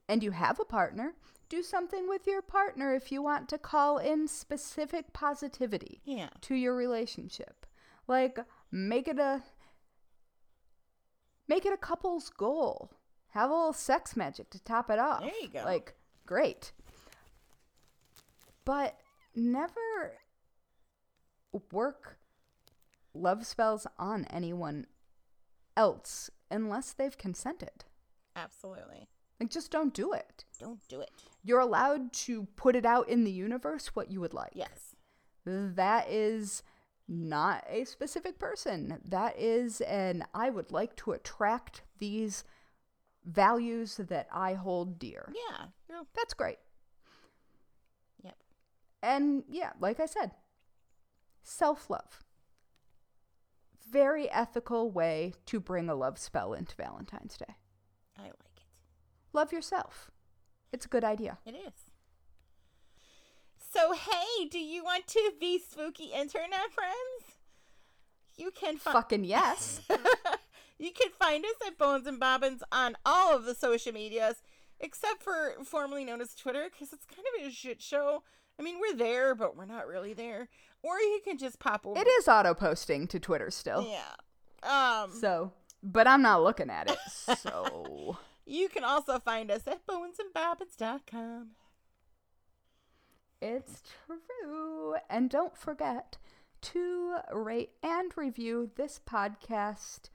and you have a partner, do something with your partner if you want to call in specific positivity Yeah. to your relationship. Like make it a make it a couple's goal. Have a little sex magic to top it off. There you go. Like great. But never work love spells on anyone else unless they've consented. Absolutely. Like just don't do it. Don't do it. You're allowed to put it out in the universe what you would like. Yes. That is not a specific person. That is an I would like to attract these values that I hold dear. Yeah. That's great. yep. And yeah, like I said, self love. Very ethical way to bring a love spell into Valentine's Day. I like it. Love yourself. It's a good idea. It is. So, hey, do you want to be spooky internet friends? You can find Fucking yes. you can find us at Bones and Bobbins on all of the social medias, except for formerly known as Twitter, because it's kind of a shit show. I mean, we're there, but we're not really there. Or you can just pop over. it is auto posting to Twitter still. Yeah. Um. So, but I'm not looking at it. So, You can also find us at bonesandbobbins.com. it's true. And don't forget to rate and review this podcast.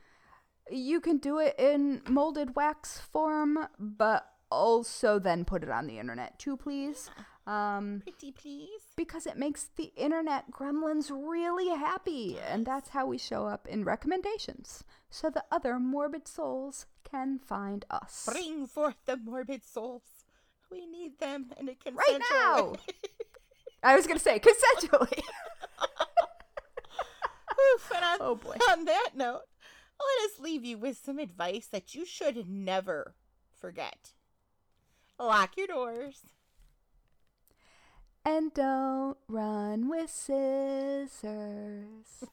You can do it in molded wax form, but also then put it on the internet too, please. Um, Pretty please. because it makes the internet gremlins really happy. And that's how we show up in recommendations so the other morbid souls can find us. Bring forth the morbid souls. We need them in a consensual Right now! I was going to say consensually. Oof, on, Oh, boy. on that note, let us leave you with some advice that you should never forget. Lock your doors. And don't run with scissors.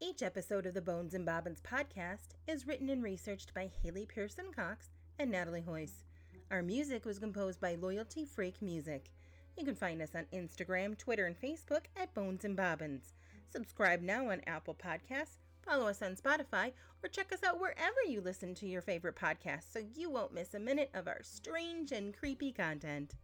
Each episode of the Bones and Bobbins podcast is written and researched by Haley Pierson Cox and Natalie Hoyce. Our music was composed by Loyalty Freak Music. You can find us on Instagram, Twitter, and Facebook at Bones and Bobbins. Subscribe now on Apple Podcasts, follow us on Spotify, or check us out wherever you listen to your favorite podcasts so you won't miss a minute of our strange and creepy content.